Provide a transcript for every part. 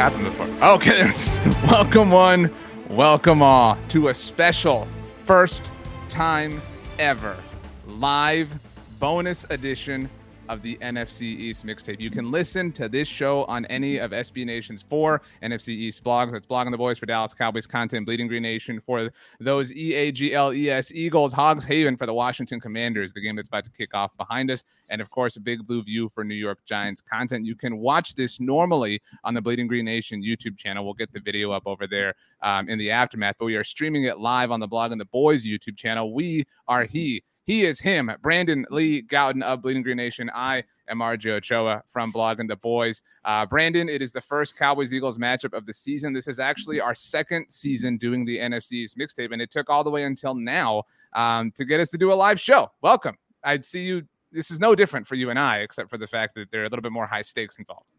happened before. Okay, welcome one, welcome all to a special first time ever live bonus edition of the NFC East mixtape. You can listen to this show on any of SB Nation's four NFC East blogs. That's Blogging the Boys for Dallas Cowboys content, Bleeding Green Nation for those E A G L E S Eagles, Hogs Haven for the Washington Commanders, the game that's about to kick off behind us, and of course, a Big Blue View for New York Giants content. You can watch this normally on the Bleeding Green Nation YouTube channel. We'll get the video up over there um, in the aftermath, but we are streaming it live on the Blogging the Boys YouTube channel. We are he. He is him, Brandon Lee Gowton of Bleeding Green Nation. I am RJ Ochoa from Blogging the Boys. Uh, Brandon, it is the first Cowboys Eagles matchup of the season. This is actually our second season doing the NFC's mixtape, and it took all the way until now um, to get us to do a live show. Welcome. I see you. This is no different for you and I, except for the fact that there are a little bit more high stakes involved.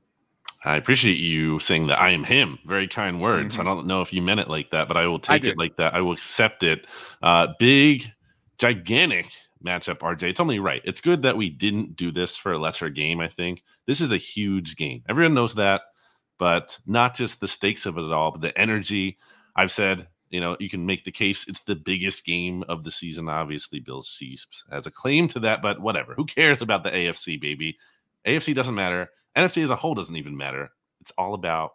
I appreciate you saying that I am him. Very kind words. Mm-hmm. I don't know if you meant it like that, but I will take I it like that. I will accept it. Uh, big gigantic matchup, RJ. It's only right. It's good that we didn't do this for a lesser game, I think. This is a huge game. Everyone knows that, but not just the stakes of it all, but the energy. I've said, you know, you can make the case it's the biggest game of the season. Obviously, Bills Chiefs has a claim to that, but whatever. Who cares about the AFC, baby? AFC doesn't matter. NFC as a whole doesn't even matter. It's all about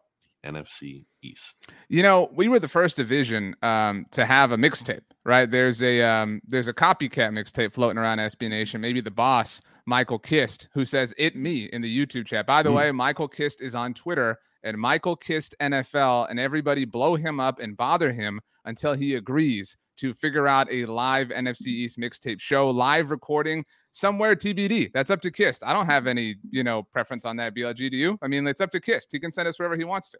NFC East. You know, we were the first division um, to have a mixtape, right? There's a um, there's a copycat mixtape floating around SB Nation. Maybe the boss, Michael Kist, who says "it me" in the YouTube chat. By the mm. way, Michael Kist is on Twitter at Michael Kist NFL, and everybody blow him up and bother him until he agrees to figure out a live NFC East mixtape show, live recording somewhere TBD. That's up to Kist. I don't have any, you know, preference on that. BLG, do you? I mean, it's up to Kist. He can send us wherever he wants to.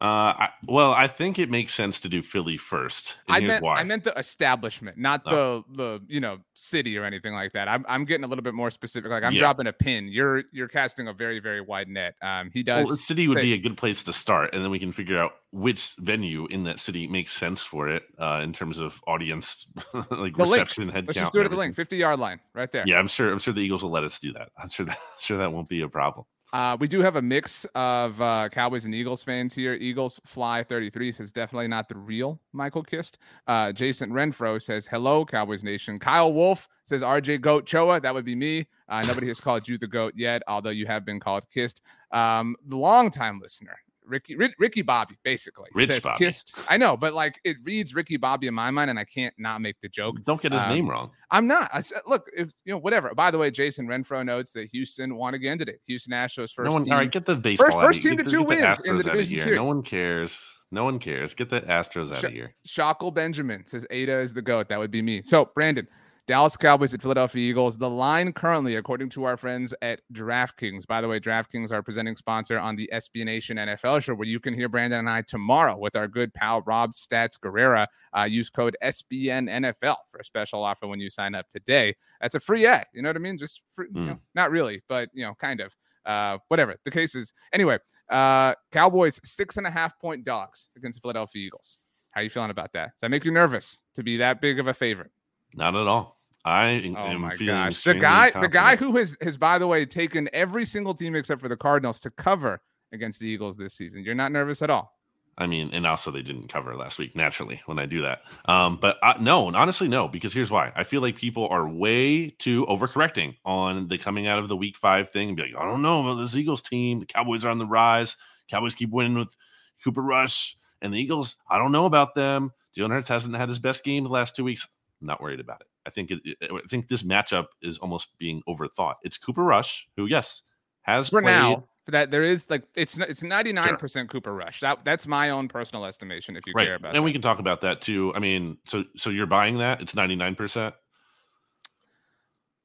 Uh, I, well, I think it makes sense to do Philly first. I meant why. I meant the establishment, not oh. the the you know city or anything like that. I'm I'm getting a little bit more specific. Like I'm yeah. dropping a pin. You're you're casting a very very wide net. Um, he does. Well, the city would say, be a good place to start, and then we can figure out which venue in that city makes sense for it uh, in terms of audience like reception link. head Let's just do it at the Linc, 50 yard line, right there. Yeah, I'm sure. I'm sure the Eagles will let us do that. I'm sure that I'm sure that won't be a problem. Uh, we do have a mix of uh, Cowboys and Eagles fans here. Eagles Fly 33 says definitely not the real Michael Kist. Uh, Jason Renfro says hello, Cowboys Nation. Kyle Wolf says RJ Goat Choa. That would be me. Uh, nobody has called you the goat yet, although you have been called Kist. Um, longtime listener, Ricky Ricky Bobby, basically. Rich says, Bobby. Kissed. I know, but like it reads Ricky Bobby in my mind, and I can't not make the joke. Don't get his um, name wrong. I'm not. I said, look, if you know, whatever. By the way, Jason Renfro notes that Houston won again today. Houston Astros first. No one, team, all right, get the baseball. First, first team to two wins in the division series. No one cares. No one cares. Get the Astros out Sh- of here. Shackle Benjamin says Ada is the goat. That would be me. So Brandon, Dallas Cowboys at Philadelphia Eagles. The line currently, according to our friends at DraftKings, by the way, DraftKings, are presenting sponsor on the SB Nation NFL show, where you can hear Brandon and I tomorrow with our good pal Rob Stats Guerrera. Uh, use code SBN NFL for a special offer when you sign up today. That's a free ad. You know what I mean? Just free, mm. you know, hmm. not really, but you know, kind of. Uh, whatever the case is. Anyway, uh, Cowboys six and a half point dogs against the Philadelphia Eagles. How are you feeling about that? Does that make you nervous to be that big of a favorite? Not at all. I oh am my gosh, the guy, confident. the guy who has has by the way taken every single team except for the Cardinals to cover against the Eagles this season. You're not nervous at all. I mean, and also they didn't cover last week naturally when I do that. Um, but I, no, honestly, no, because here's why. I feel like people are way too overcorrecting on the coming out of the week five thing and be like, I don't know about this Eagles team. The Cowboys are on the rise. Cowboys keep winning with Cooper Rush and the Eagles. I don't know about them. Jalen Hurts hasn't had his best game the last two weeks. I'm not worried about it. I think it, I think this matchup is almost being overthought. It's Cooper Rush, who yes has for played, now. For that there is like it's it's ninety nine percent Cooper Rush. That that's my own personal estimation. If you right. care about, and that. we can talk about that too. I mean, so so you're buying that? It's ninety nine percent.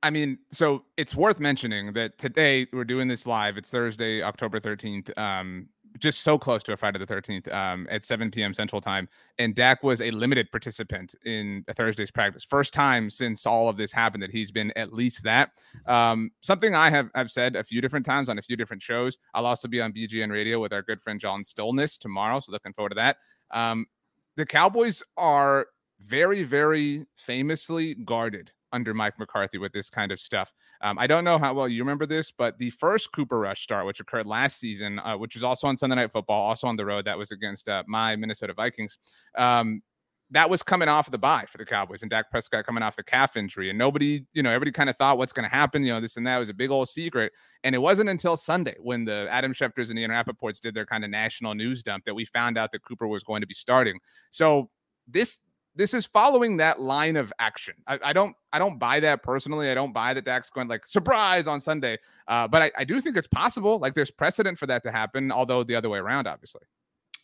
I mean, so it's worth mentioning that today we're doing this live. It's Thursday, October 13th. Um, just so close to a Friday the 13th um, at 7 p.m. Central Time. And Dak was a limited participant in Thursday's practice. First time since all of this happened that he's been at least that. Um, something I have, have said a few different times on a few different shows. I'll also be on BGN Radio with our good friend John Stillness tomorrow. So looking forward to that. Um, the Cowboys are very, very famously guarded under Mike McCarthy with this kind of stuff. Um, I don't know how well you remember this, but the first Cooper Rush start, which occurred last season, uh, which was also on Sunday Night Football, also on the road, that was against uh, my Minnesota Vikings. Um, that was coming off of the bye for the Cowboys and Dak Prescott coming off the calf injury. And nobody, you know, everybody kind of thought what's going to happen, you know, this and that was a big old secret. And it wasn't until Sunday when the Adam Schefters and the Rappaports did their kind of national news dump that we found out that Cooper was going to be starting. So this this is following that line of action. I, I, don't I don't buy that personally. I don't buy that Dak's going like surprise on Sunday. Uh, but I, I do think it's possible. Like there's precedent for that to happen, although the other way around, obviously.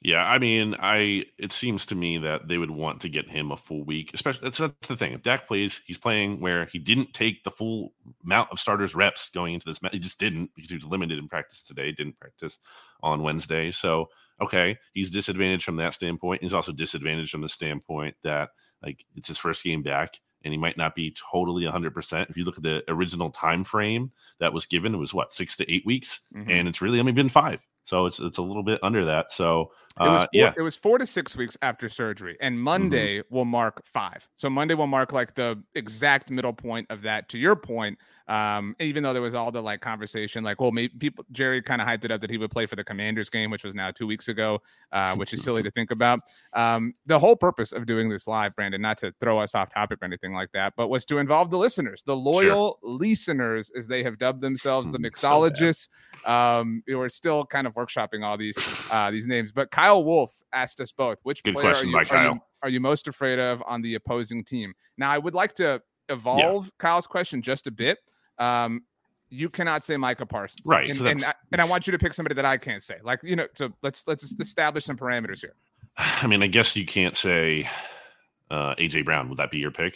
Yeah, I mean, I it seems to me that they would want to get him a full week, especially that's, that's the thing. If Dak plays, he's playing where he didn't take the full amount of starters reps going into this match. He just didn't because he was limited in practice today, didn't practice on Wednesday. So, okay, he's disadvantaged from that standpoint. He's also disadvantaged from the standpoint that like it's his first game back and he might not be totally 100% if you look at the original time frame that was given it was what six to eight weeks mm-hmm. and it's really only been five so it's it's a little bit under that. So uh, it was four, yeah, it was four to six weeks after surgery, and mm-hmm. Monday mm-hmm. will mark five. So Monday will mark like the exact middle point of that. To your point, um, even though there was all the like conversation, like, well, maybe people Jerry kind of hyped it up that he would play for the Commanders game, which was now two weeks ago, uh, which is silly to think about. Um, the whole purpose of doing this live, Brandon, not to throw us off topic or anything like that, but was to involve the listeners, the loyal sure. listeners, as they have dubbed themselves, the mixologists. So um, we're still kind of workshopping all these uh, these names. But Kyle Wolf asked us both, which Good player question are, you, are, you, are you most afraid of on the opposing team? Now, I would like to evolve yeah. Kyle's question just a bit. Um, you cannot say Micah Parsons, right? And, and, I, and I want you to pick somebody that I can't say. Like you know, so let's let's establish some parameters here. I mean, I guess you can't say uh, AJ Brown. Would that be your pick?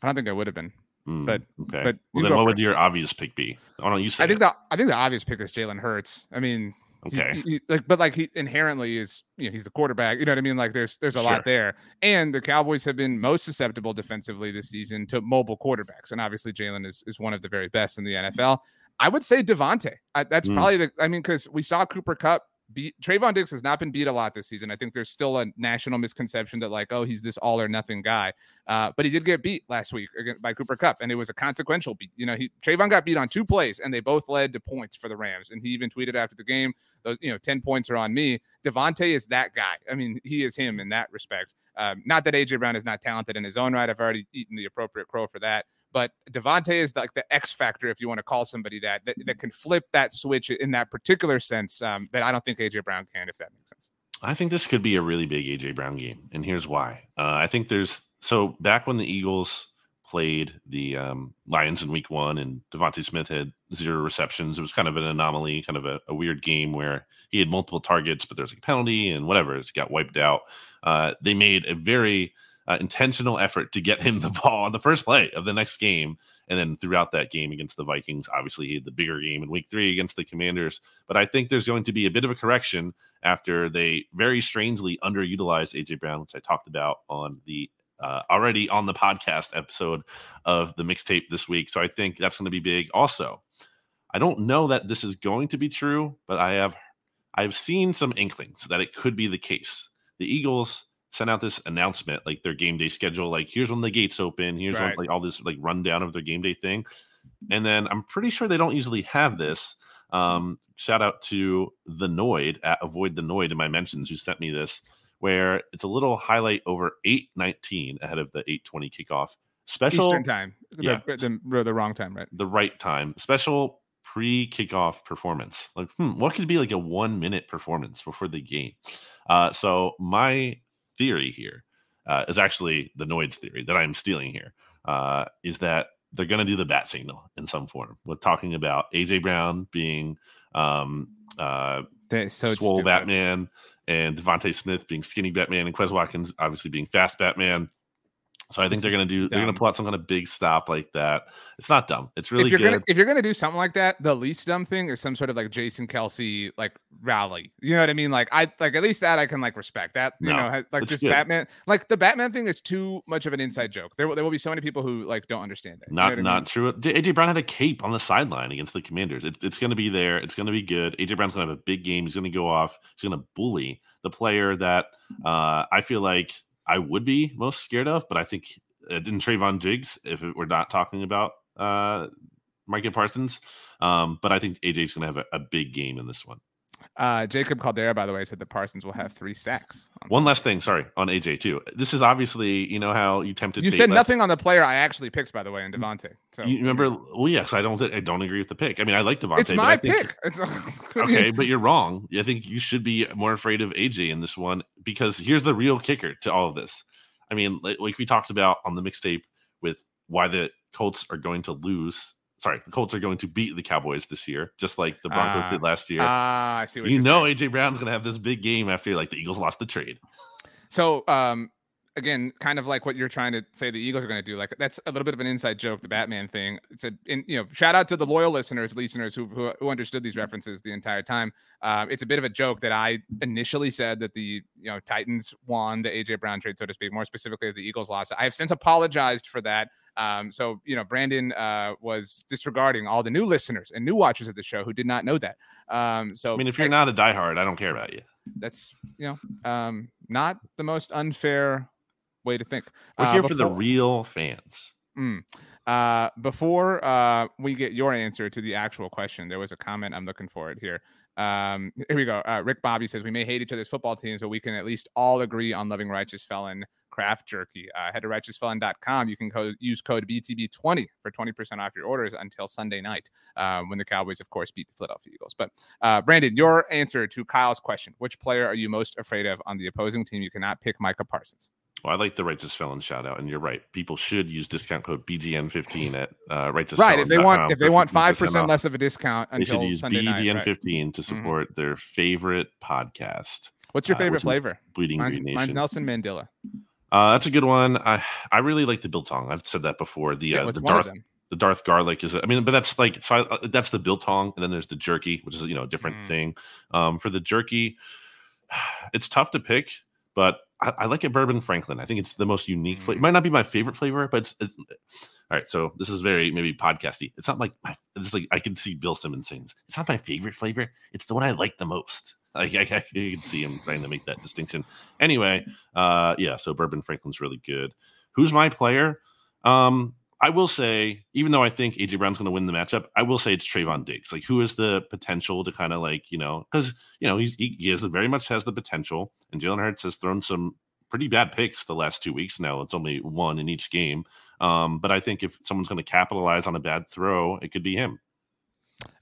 I don't think I would have been. Mm, but okay. but well, then what would your obvious pick be? Why don't you say? I think it. the I think the obvious pick is Jalen Hurts. I mean, okay, he, he, like, but like he inherently is, you know, he's the quarterback. You know what I mean? Like, there's there's a sure. lot there, and the Cowboys have been most susceptible defensively this season to mobile quarterbacks, and obviously Jalen is is one of the very best in the NFL. I would say DeVonta. that's mm. probably the. I mean, because we saw Cooper Kupp beat Trevon Diggs has not been beat a lot this season. I think there's still a national misconception that like, oh, he's this all or nothing guy. Uh, but he did get beat last week by Cooper Kupp, and it was a consequential beat. You know, he Trevon got beat on two plays, and they both led to points for the Rams. And he even tweeted after the game, those you know, ten points are on me. DeVonta is that guy. I mean, he is him in that respect. Um, not that AJ Brown is not talented in his own right. I've already eaten the appropriate crow for that. But DeVonta is like the X factor, if you want to call somebody that, that, that can flip that switch in that particular sense. Um, that I don't think AJ Brown can, if that makes sense. I think this could be a really big AJ Brown game, and here's why. Uh, I think there's so back when the Eagles played the um, Lions in Week One, and DeVonta Smith had zero receptions. It was kind of an anomaly, kind of a, a weird game where he had multiple targets, but there's a penalty and whatever. It got wiped out. Uh, they made a very uh, intentional effort to get him the ball on the first play of the next game. And then throughout that game against the Vikings, obviously he had the bigger game in week three against the Commanders. But I think there's going to be a bit of a correction after they very strangely underutilized AJ Brown, which I talked about on the uh, already on the podcast episode of the mixtape this week. So I think that's going to be big. Also, I don't know that this is going to be true, but I have I've seen some inklings that it could be the case. The Eagles sent out this announcement, like their game day schedule, like here's when the gates open, here's right. when, like all this like rundown of their game day thing. And then I'm pretty sure they don't usually have this. Um, shout out to the Noid at Avoid the Noid in my mentions who sent me this, where it's a little highlight over 819 ahead of the 820 kickoff. Special Eastern time. Yeah. The, the, the wrong time, right? The right time. Special pre kickoff performance. Like, hmm, what could be like a one minute performance before the game? Uh, so my theory here uh, is actually the Noid's theory that I'm stealing here. Uh, is that they're going to do the bat signal in some form with talking about AJ Brown being um, uh, so swole. Batman and DeVonta Smith being skinny Batman and Quez Watkins obviously being fast Batman. So I think this they're gonna do. They're gonna pull out some kind of big stop like that. It's not dumb. It's really if you're good. Gonna, if you're gonna do something like that, the least dumb thing is some sort of like Jason Kelce like rally. You know what I mean? Like I like at least that I can like respect that. You no, know, like just good. Batman. Like the Batman thing is too much of an inside joke. There, there will be so many people who like don't understand it. Not you know not I mean? true. AJ Brown had a cape on the sideline against the Commanders. It, it's gonna be there. It's gonna be good. AJ Brown's gonna have a big game. He's gonna go off. He's gonna bully the player that uh, I feel like I would be most scared of, but I think uh, in Trevon Diggs if we're not talking about uh, Micah Parsons. Um, but I think AJ's going to have a, a, big game in this one. Uh, Jacob Caldera, by the way, said that Parsons will have three sacks. On one last thing, sorry, on AJ too. This is obviously, you know how you tempted. You said nothing on the player I actually picked, by the way, in DeVonta. So you remember? Well, yes, I don't. I don't agree with the pick. I mean, I like DeVonta. It's my pick. It's, okay, but you're wrong. I think you should be more afraid of AJ in this one because here's the real kicker to all of this. I mean, like, like we talked about on the mixtape with why the Colts are going to lose sorry, the Colts are going to beat the Cowboys this year, just like the Broncos uh, did last year. Ah, uh, I see. you know, saying. AJ Brown's going to have this big game after like the Eagles lost the trade. So, um, again, kind of like what you're trying to say the Eagles are going to do. Like that's a little bit of an inside joke, the Batman thing. It's a, in, you know, shout out to the loyal listeners, listeners who who, who understood these references the entire time. Uh, it's a bit of a joke that I initially said that the you know Titans won the AJ Brown trade, so to speak. More specifically, the Eagles lost. I have since apologized for that. Um, so you know, Brandon uh, was disregarding all the new listeners and new watchers of the show who did not know that. Um, so I mean, if you're I, not a diehard, I don't care about you. That's you know, um, not the most unfair way to think. We're uh, here before, for the real fans. Mm, uh, before uh, we get your answer to the actual question, there was a comment. I'm looking for it here. Um, here we go. Uh, Rick Bobby says we may hate each other's football teams, but we can at least all agree on loving righteous felon craft jerky. Uh, head to righteousfelon.com. You can co- use code BTB20 for 20% off your orders until Sunday night um, when the Cowboys, of course, beat the Philadelphia Eagles. But uh, Brandon, your answer to Kyle's question: Which player are you most afraid of on the opposing team? You cannot pick Micah Parsons. Well, I like the righteous felon shout out, and you're right. People should use discount code BGN15 at uh, righteous. Right, if they want if they want five percent less of a discount, they should use Sunday BGN15 right. to mm-hmm. support their favorite podcast. What's your uh, favorite uh, flavor? Bleeding mine's, Green Nation. Mine's Nelson Mandela. Uh, that's a good one. I I really like the biltong. I've said that before. The yeah, uh, the Darth the Darth garlic is. I mean, but that's like so. I, uh, that's the biltong, and then there's the jerky, which is you know a different mm. thing. Um, for the jerky, it's tough to pick, but I, I, like it bourbon Franklin. I think it's the most unique flavor. It might not be my favorite flavor, but it's, it's all right. So this is very maybe podcasty. It's not like my, it's like I can see Bill Simmons saying it's not my favorite flavor. It's the one I like the most. Like I, I, you can see him trying to make that distinction. Anyway, uh, yeah. So bourbon Franklin's really good. Who's my player? Um, I will say, even though I think AJ Brown's going to win the matchup, I will say it's Trevon Diggs. Like, who is the potential to kind of like, you know, because you know he's he, he very much has the potential, and Jalen Hurts has thrown some pretty bad picks the last two weeks. Now it's only one in each game, um, but I think if someone's going to capitalize on a bad throw, it could be him.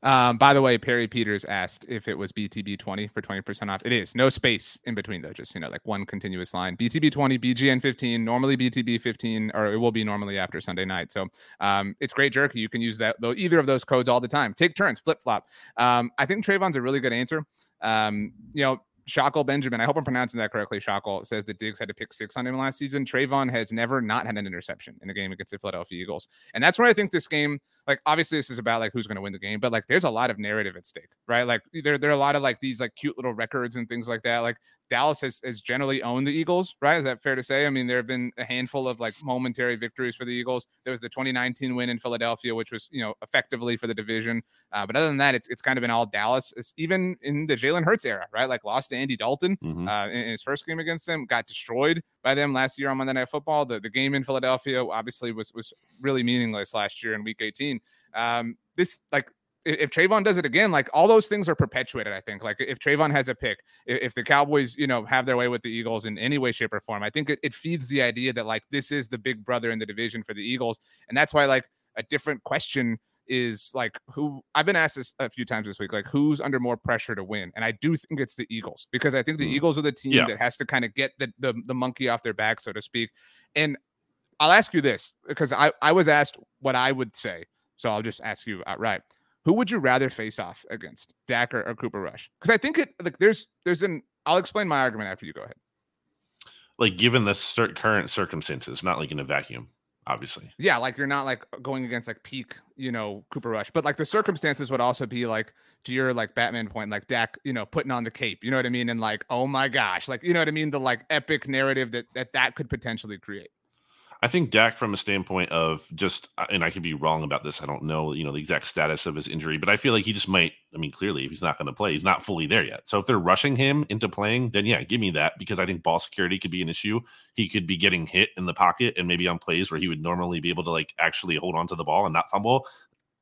Um, by the way, Perry Peters asked if it was BTB 20 for 20% off. It is no space in between though, just you know, like one continuous line. BTB 20, BGN 15, normally BTB 15, or it will be normally after Sunday night. So um, it's great jerky. You can use that though either of those codes all the time. Take turns, flip flop. Um, I think Trevon's a really good answer. Um, you know, Shackle Benjamin, I hope I'm pronouncing that correctly. Shackle says that Diggs had to pick six on him last season. Trevon has never not had an interception in a game against the Philadelphia Eagles. And that's where I think this game, like obviously this is about like who's going to win the game, but like there's a lot of narrative at stake, right? Like there, there are a lot of like these like cute little records and things like that. Like Dallas has, has generally owned the Eagles, right? Is that fair to say? I mean, there have been a handful of like momentary victories for the Eagles. There was the 2019 win in Philadelphia, which was, you know, effectively for the division. Uh, but other than that, it's it's kind of been all Dallas. It's even in the Jalen Hurts era, right? Like lost to Andy Dalton mm-hmm. uh, in, in, his first game against them, got destroyed by them last year on Monday Night Football. The, the game in Philadelphia obviously was was really meaningless last year in Week 18. Um, this like if Trevon does it again, like all those things are perpetuated. I think, like if Trevon has a pick, if the Cowboys, you know, have their way with the Eagles in any way, shape, or form, I think it, it feeds the idea that like this is the big brother in the division for the Eagles, and that's why like a different question is like who I've been asked this a few times this week, like who's under more pressure to win, and I do think it's the Eagles because I think the mm. Eagles are the team yeah. that has to kind of get the, the the monkey off their back, so to speak, and I'll ask you this because I I was asked what I would say, so I'll just ask you outright who would you rather face off against, Dak or, or Cooper Rush? Because I think it like there's there's an I'll explain my argument after you go ahead. Like given the cert- current circumstances, not like in a vacuum, obviously. Yeah, like you're not like going against like peak, you know, Cooper Rush, but like the circumstances would also be like to your like Batman point, like Dak, you know, putting on the cape, you know what I mean, and like oh my gosh, like you know what I mean, the like epic narrative that that that could potentially create. I think Dak, from a standpoint of just, uh, and I could be wrong about this. I don't know, you know, the exact status of his injury, but I feel like he just might. I mean, clearly, if he's not going to play, he's not fully there yet. So if they're rushing him into playing, then yeah, give me that because I think ball security could be an issue. He could be getting hit in the pocket and maybe on plays where he would normally be able to like actually hold on to the ball and not fumble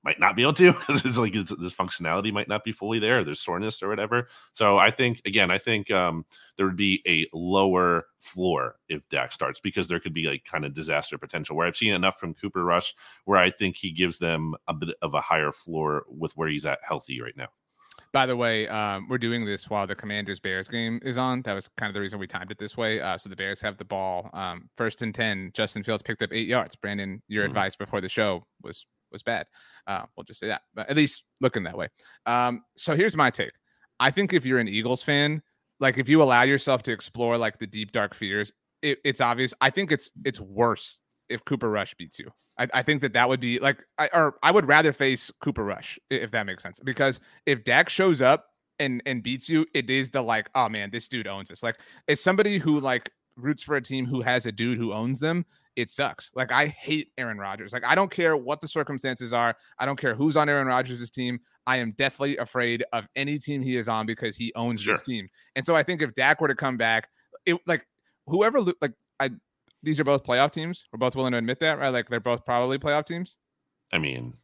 might not be able to because it's like it's, this functionality might not be fully there. There's soreness or whatever. So I think again, I think um, there would be a lower floor if Dak starts because there could be like kind of disaster potential. Where I've seen enough from Cooper Rush where I think he gives them a bit of a higher floor with where he's at healthy right now. By the way, um, we're doing this while the Commanders Bears game is on. That was kind of the reason we timed it this way. Uh, so the Bears have the ball um, first and 10. Justin Fields picked up eight yards. Brandon, your mm-hmm. advice before the show was was bad. Uh, we'll just say that, but at least looking that way. Um, so here's my take. I think if you're an Eagles fan, like if you allow yourself to explore like the deep dark fears, it, it's obvious. I think it's it's worse if Cooper Rush beats you. I, I think that that would be like, I, or I would rather face Cooper Rush if that makes sense. Because if Dak shows up and and beats you, it is the like, oh man, this dude owns this. Like, it's somebody who like roots for a team who has a dude who owns them it sucks. Like I hate Aaron Rodgers. Like I don't care what the circumstances are. I don't care who's on Aaron Rodgers' team. I am deathly afraid of any team he is on because he owns sure. this team. And so I think if Dak were to come back, it like whoever like I these are both playoff teams. We're both willing to admit that, right? Like they're both probably playoff teams. I mean,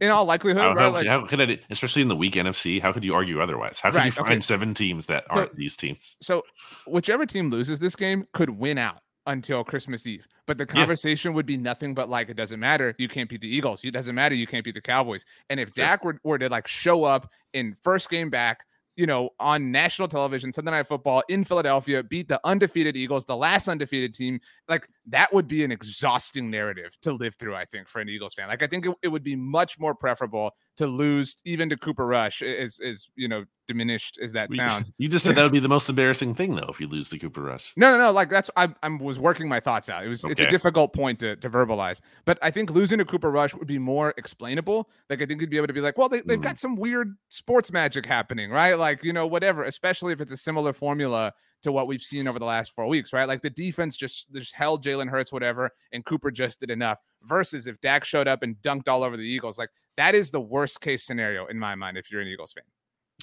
in all likelihood, how, right? How, like, how could I, especially in the weak NFC, how could you argue otherwise? How could right, you find okay. seven teams that aren't so, these teams? So, whichever team loses this game could win out until Christmas Eve. But the conversation yeah. would be nothing but like, it doesn't matter. You can't beat the Eagles. It doesn't matter. You can't beat the Cowboys. And if sure. Dak were, were to like show up in first game back, you know, on national television, Sunday Night Football in Philadelphia, beat the undefeated Eagles, the last undefeated team. Like that would be an exhausting narrative to live through, I think, for an Eagles fan. Like I think it, it would be much more preferable to lose even to Cooper Rush, is is you know diminished as that sounds. You just said that would be the most embarrassing thing, though, if you lose the Cooper Rush. No, no, no. Like that's I, I was working my thoughts out. It was okay. it's a difficult point to, to verbalize, but I think losing to Cooper Rush would be more explainable. Like I think you'd be able to be like, well, they, they've mm. got some weird sports magic happening, right? Like you know, whatever. Especially if it's a similar formula to what we've seen over the last four weeks, right? Like the defense just just held Jalen Hurts, whatever, and Cooper just did enough. Versus if Dak showed up and dunked all over the Eagles, like that is the worst case scenario in my mind if you're an Eagles fan.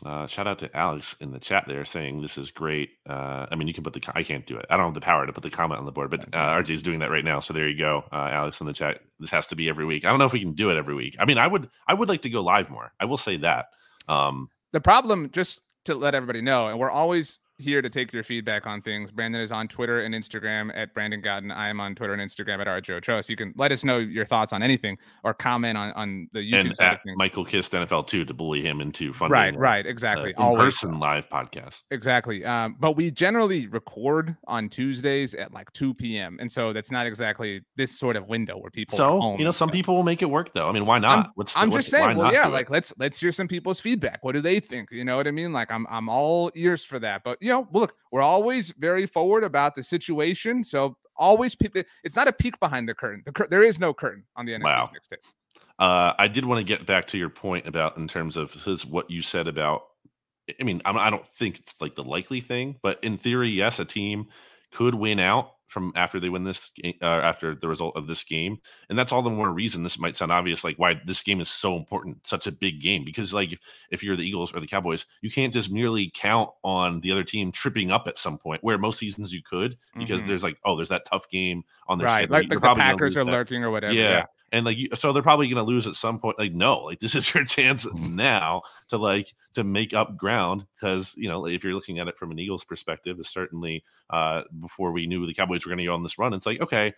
Uh, shout out to Alex in the chat there saying this is great. Uh, I mean, you can put the I can't do it. I don't have the power to put the comment on the board, but uh, RJ is doing that right now. So there you go, uh, Alex in the chat. This has to be every week. I don't know if we can do it every week. I mean, I would I would like to go live more. I will say that. Um, the problem, just to let everybody know, and we're always here to take your feedback on things. Brandon is on Twitter and Instagram at Brandon Gowton. I am on Twitter and Instagram at RJ Ochoa. So you can let us know your thoughts on anything or comment on, on the YouTube and side of things. Michael Kist NFL too to bully him into funding. Right, right, exactly. Uh, in person live podcast. Exactly. Um, but we generally record on Tuesdays at like 2 p.m. And so that's not exactly this sort of window where people So you know, some people will make it work though. I mean, why not? I'm, what's the, I'm just saying, well, yeah, like let's let's hear some people's feedback. What do they think? You know what I mean? Like I'm I'm all ears for that. But you know, look, we're always very forward about the situation. So always, it's not a peek behind the curtain. The cur- there is no curtain on the NFC wow. mixtape. Uh, I did want to get back to your point about in terms of his, what you said about. I mean, I don't think it's like the likely thing, but in theory, yes, a team could win out from after they win this uh, after the result of this game and that's all the more reason this might sound obvious like why this game is so important such a big game because like if you're the eagles or the cowboys you can't just merely count on the other team tripping up at some point where most seasons you could because mm-hmm. there's like oh there's that tough game on their right like, like the packers are that. lurking or whatever yeah. yeah and like so they're probably going to lose at some point like no like this is your chance mm-hmm. now to like to make up ground because you know if you're looking at it from an eagles perspective is certainly uh before we knew the cowboys were going to go on this run it's like okay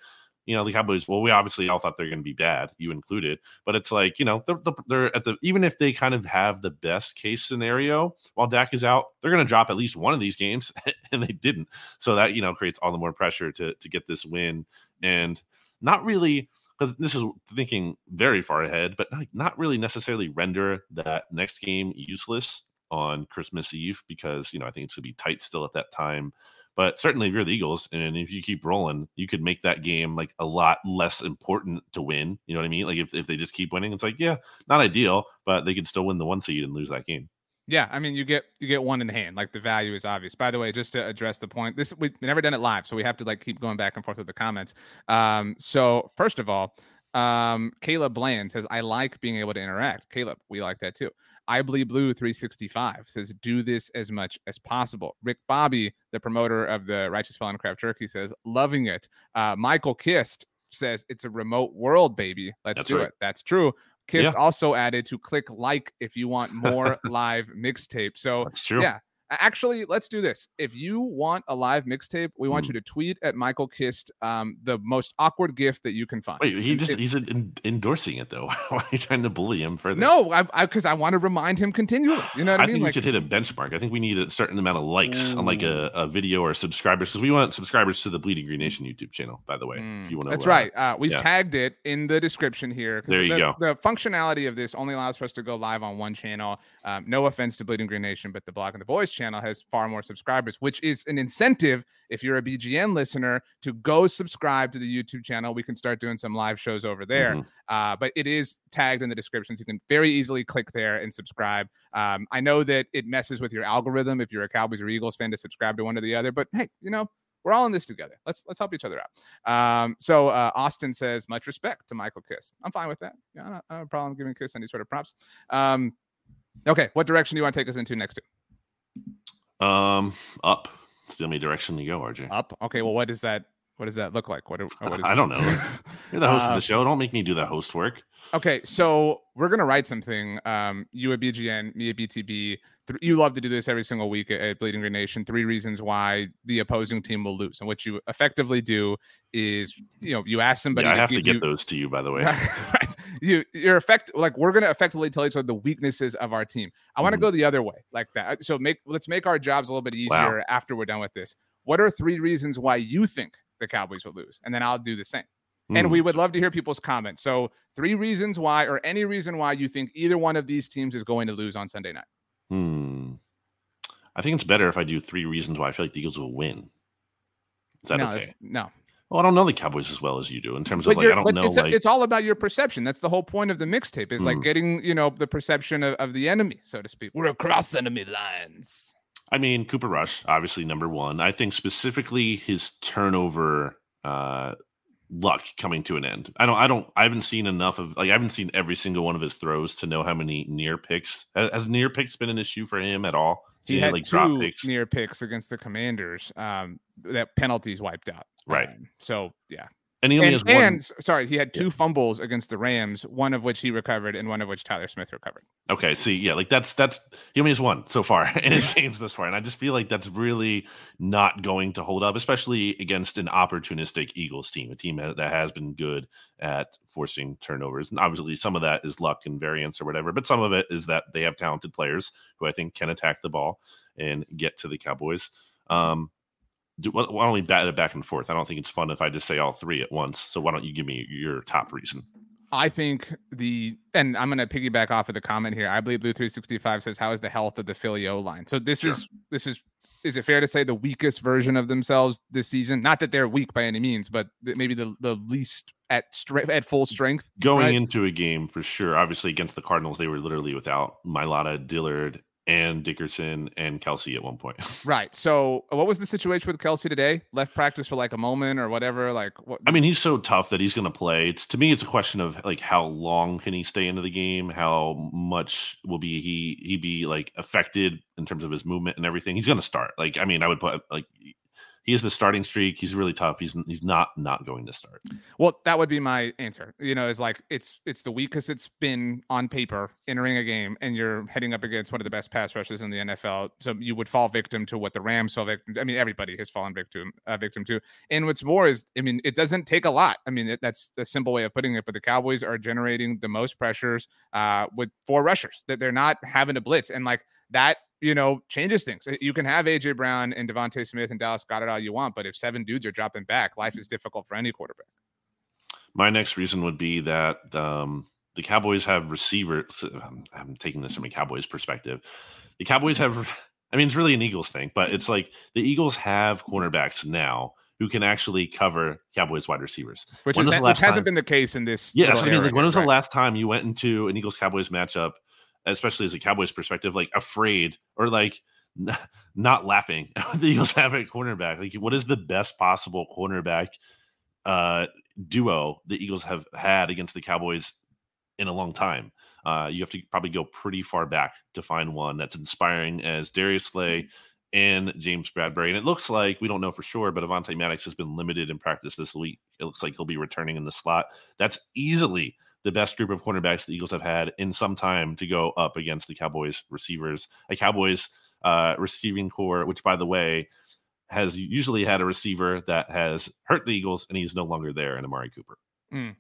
you know the cowboys well we obviously all thought they're going to be bad you included but it's like you know they're, they're at the even if they kind of have the best case scenario while Dak is out they're going to drop at least one of these games and they didn't so that you know creates all the more pressure to to get this win and not really because this is thinking very far ahead, but like not really necessarily render that next game useless on Christmas Eve because you know I think it's gonna be tight still at that time. But certainly, if you're the Eagles and if you keep rolling, you could make that game like a lot less important to win. You know what I mean? Like if, if they just keep winning, it's like, yeah, not ideal, but they could still win the one seed and lose that game. Yeah, I mean, you get you get one in hand. Like the value is obvious. By the way, just to address the point, this we've never done it live, so we have to like keep going back and forth with the comments. Um, so first of all, um, Caleb Bland says, "I like being able to interact." Caleb, we like that too. I bleed blue 365 says, "Do this as much as possible." Rick Bobby, the promoter of the Righteous Felon Craft Jerky, says, "Loving it." Uh, Michael Kist says, "It's a remote world, baby. Let's That's do right. it." That's true. Kist yeah. also added to click like if you want more live mixtape. So That's true. yeah, Actually, let's do this. If you want a live mixtape, we want mm. you to tweet at Michael Kist um, the most awkward gift that you can find. Wait, he just he's endorsing it though. Why are you trying to bully him further? No, I because I, I, want to remind him continually. You know what I, I mean? think like, we should hit a benchmark. I think we need a certain amount of likes Ooh. on like a, a video or subscribers because we want subscribers to the Bleeding Green Nation YouTube channel. By the way, mm, if you want to, that's uh, right. Uh, we've yeah. tagged it in the description here. There you the, go. The functionality of this only allows for us to go live on one channel. Um, no offense to Bleeding Green Nation, but the Blogging the Boys channel has far more subscribers, which is an incentive if you're a BGN listener to go subscribe to the YouTube channel. We can start doing some live shows over there. Mm-hmm. Uh, but it is tagged in the description, so you can very easily click there and subscribe. Um, I know that it messes with your algorithm if you're a Cowboys or Eagles fan to subscribe to one or the other, but hey, you know, we're all in this together. Let's let's help each other out. Um, so uh, Austin says much respect to Michael Kist. I'm fine with that. Yeah, I don't, I don't have a problem giving Kist any sort of props. Um, okay, what direction do you want to take us into next? To? Um, up. The only direction you go, RJ. Up. Okay. Well, what is that? What does that look like? What? what is I don't know. You're the host uh, of the uh, show. Don't make me do the host work. Okay, so we're gonna write something. Um, you at BGN, me at BTB. Th- you love to do this every single week at, at Bleeding Green Nation. Three reasons why the opposing team will lose, and what you effectively do is, you know, you ask somebody. Yeah, I have to, get you, those to you, by the way. you you're effect like we're gonna effectively tell each other the weaknesses of our team. I want to mm-hmm. go the other way, like that. So make let's make our jobs a little bit easier wow. after we're done with this. What are three reasons why you think the Cowboys will lose? And then I'll do the same. Mm. And we would love to hear people's comments. So three reasons why, or any reason why you think either one of these teams is going to lose on Sunday night. Hmm. I think it's better if I do three reasons why I feel like the Eagles will win. Is that no, okay? No, well, I don't know the Cowboys as well as you do in terms of like I don't know. It's, like, it's all about your perception. That's the whole point of the mixtape is mm. like getting you know the perception of, of the enemy, so to speak. We're across enemy lines. I mean, Cooper Rush, obviously number one. I think specifically his turnover uh, luck coming to an end. I don't, I don't, I haven't seen enough of like I haven't seen every single one of his throws to know how many near picks has, has near picks been an issue for him at all. He had like two picks. near picks against the Commanders um, that penalties wiped out. Right. Um, so yeah. And he only and, has one. And sorry, he had two yeah. fumbles against the Rams, one of which he recovered, and one of which Tyler Smith recovered. Okay, see, yeah, like that's that's he only has one so far in his games this far, and I just feel like that's really not going to hold up, especially against an opportunistic Eagles team, a team that has been good at forcing turnovers. And obviously, some of that is luck and variance or whatever, but some of it is that they have talented players who I think can attack the ball and get to the Cowboys. Um, do, why don't we bat it back and forth? I don't think it's fun if I just say all three at once. So why don't you give me your top reason? I think the and I'm going to piggyback off of the comment here. I believe Blue 365 says, "How is the health of the Philly O line?" So this sure. is this is is it fair to say the weakest version of themselves this season? Not that they're weak by any means, but maybe the the least at strength at full strength going right? into a game for sure. Obviously against the Cardinals, they were literally without Mailata, Dillard, and Dickerson and Kelce at one point. Right. So, uh, what was the situation with Kelsey today? Left practice for like a moment or whatever. Like, what? I mean, he's so tough that he's going to play. It's to me, it's a question of like how long can he stay into the game? How much will be he he be like affected in terms of his movement and everything? He's going to start. Like, I mean, I would put like he has the starting streak. He's really tough. He's he's not not going to start. Well, that would be my answer. You know, is like it's it's the weakest it's been on paper entering a game, and you're heading up against one of the best pass rushes in the NFL. So you would fall victim to what the Rams fell victim. I mean, everybody has fallen victim uh, victim to. And what's more is, I mean, it doesn't take a lot. I mean, it, that's a simple way of putting it. But the Cowboys are generating the most pressures uh, with four rushers that they're not having to blitz, and like that you know, changes things. You can have AJ Brown and DeVonta Smith and Dallas Goedert all you want, but if seven dudes are dropping back, life is difficult for any quarterback. My next reason would be that um, the Cowboys have receivers. I'm taking this from a Cowboys perspective. The Cowboys have, I mean, it's really an Eagles thing, but it's like the Eagles have cornerbacks now who can actually cover Cowboys wide receivers. Which, is, which hasn't been the case in this. Yeah, I mean, like, when was right? the last time you went into an Eagles Cowboys matchup especially as a Cowboys perspective, like afraid or like n- not laughing the Eagles have at cornerback. Like, what is the best possible cornerback uh, duo the Eagles have had against the Cowboys in a long time? Uh, you have to probably go pretty far back to find one that's inspiring as Darius Slay and James Bradberry. And it looks like we don't know for sure, but Avonte Maddox has been limited in practice this week. It looks like he'll be returning in the slot. That's easily the best group of cornerbacks the Eagles have had in some time to go up against the Cowboys receivers. A Cowboys uh, receiving corps, which by the way has usually had a receiver that has hurt the Eagles, and he's no longer there in Amari Cooper. Mm.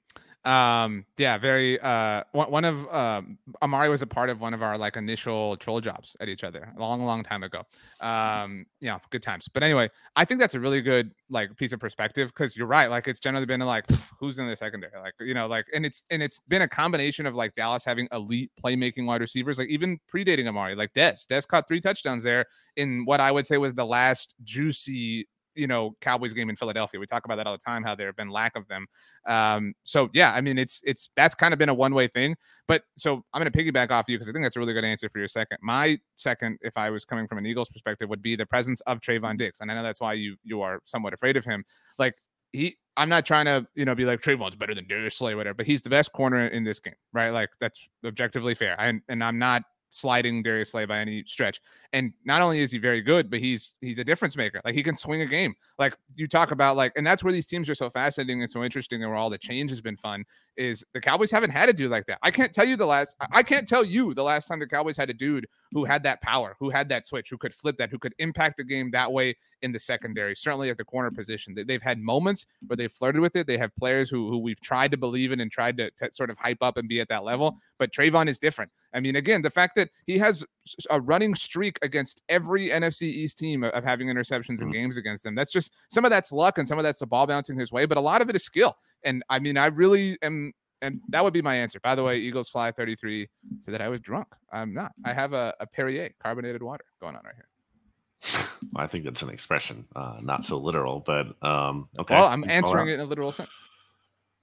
Um, yeah, very. Uh, one, one of um, Amari was a part of one of our like initial troll jobs at each other a long, long time ago. Um, yeah, good times. But anyway, I think that's a really good like piece of perspective because you're right. Like it's generally been like who's in the secondary, like you know, like and it's and it's been a combination of like Dallas having elite playmaking wide receivers, like even predating Amari, like Dez. Dez caught three touchdowns there in what I would say was the last juicy you know Cowboys game in Philadelphia. We talk about that all the time. How there have been lack of them. Um, so yeah, I mean it's it's that's kind of been a one way thing. But so I'm going to piggyback off you because I think that's a really good answer for your second. My second, if I was coming from an Eagles perspective, would be the presence of Trevon Diggs, and I know that's why you you are somewhat afraid of him. Like he, I'm not trying to you know be like Trevon's better than Darius Slay, whatever, but he's the best corner in this game, right? Like that's objectively fair. I, and I'm not sliding Darius Slay by any stretch. And not only is he very good, but he's he's a difference maker. Like he can swing a game. Like you talk about like, and that's where these teams are so fascinating and so interesting, and where all the change has been fun. Is the Cowboys haven't had a dude like that. I can't tell you the last. I can't tell you the last time the Cowboys had a dude who had that power, who had that switch, who could flip that, who could impact the game that way in the secondary. Certainly at the corner position, they've had moments where they've flirted with it. They have players who who we've tried to believe in and tried to, to sort of hype up and be at that level. But Trevon is different. I mean, again, the fact that he has a running streak against every NFC East team of, having interceptions in mm-hmm. games against them. That's just some of that's luck and some of that's the ball bouncing his way, but a lot of it is skill. And I mean, I really am and that would be my answer. By the way, Eagles fly 33 said that I was drunk. I'm not. I have a, a Perrier carbonated water going on right here. I think that's an expression, uh, not so literal, but um, okay. Well, I'm answering it in a literal sense.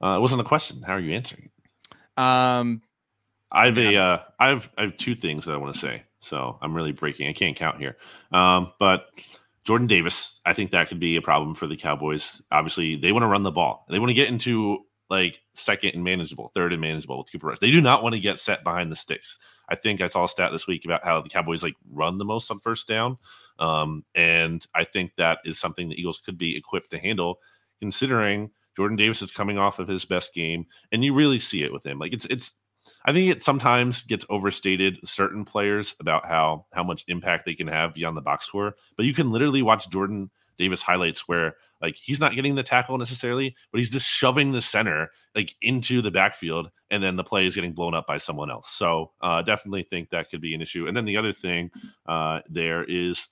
Uh, it wasn't a question. How are you answering it? Um, I have a, uh, I have, I have two things that I want to say. So I'm really breaking. I can't count here. Um, but Jordan Davis, I think that could be a problem for the Cowboys. Obviously, they want to run the ball. They want to get into like second and manageable, third and manageable with Cooper Rush. They do not want to get set behind the sticks. I think I saw a stat this week about how the Cowboys like run the most on first down. Um, and I think that is something the Eagles could be equipped to handle, considering Jordan Davis is coming off of his best game, and you really see it with him. Like it's it's I think it sometimes gets overstated certain players about how how much impact they can have beyond the box score. But you can literally watch Jordan Davis highlights where like he's not getting the tackle necessarily, but he's just shoving the center like into the backfield, and then the play is getting blown up by someone else. So uh, definitely think that could be an issue. And then the other thing uh, there is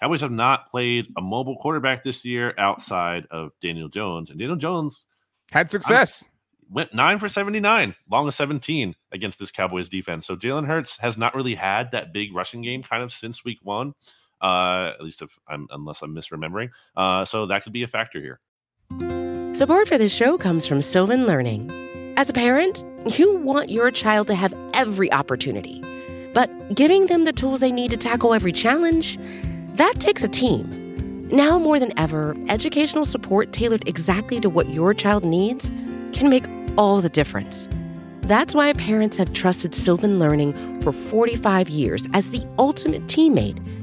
Cowboys have not played a mobile quarterback this year outside of Daniel Jones, and Daniel Jones had success. I'm, went nine for 79, long of 17 against this Cowboys defense. So Jalen Hurts has not really had that big rushing game kind of since week one, uh, at least if I'm, unless I'm misremembering. Uh, so that could be a factor here. Support for this show comes from Sylvan Learning. As a parent, you want your child to have every opportunity, but giving them the tools they need to tackle every challenge, that takes a team. Now more than ever, educational support tailored exactly to what your child needs can make all the difference. That's why parents have trusted Sylvan Learning for 45 years as the ultimate teammate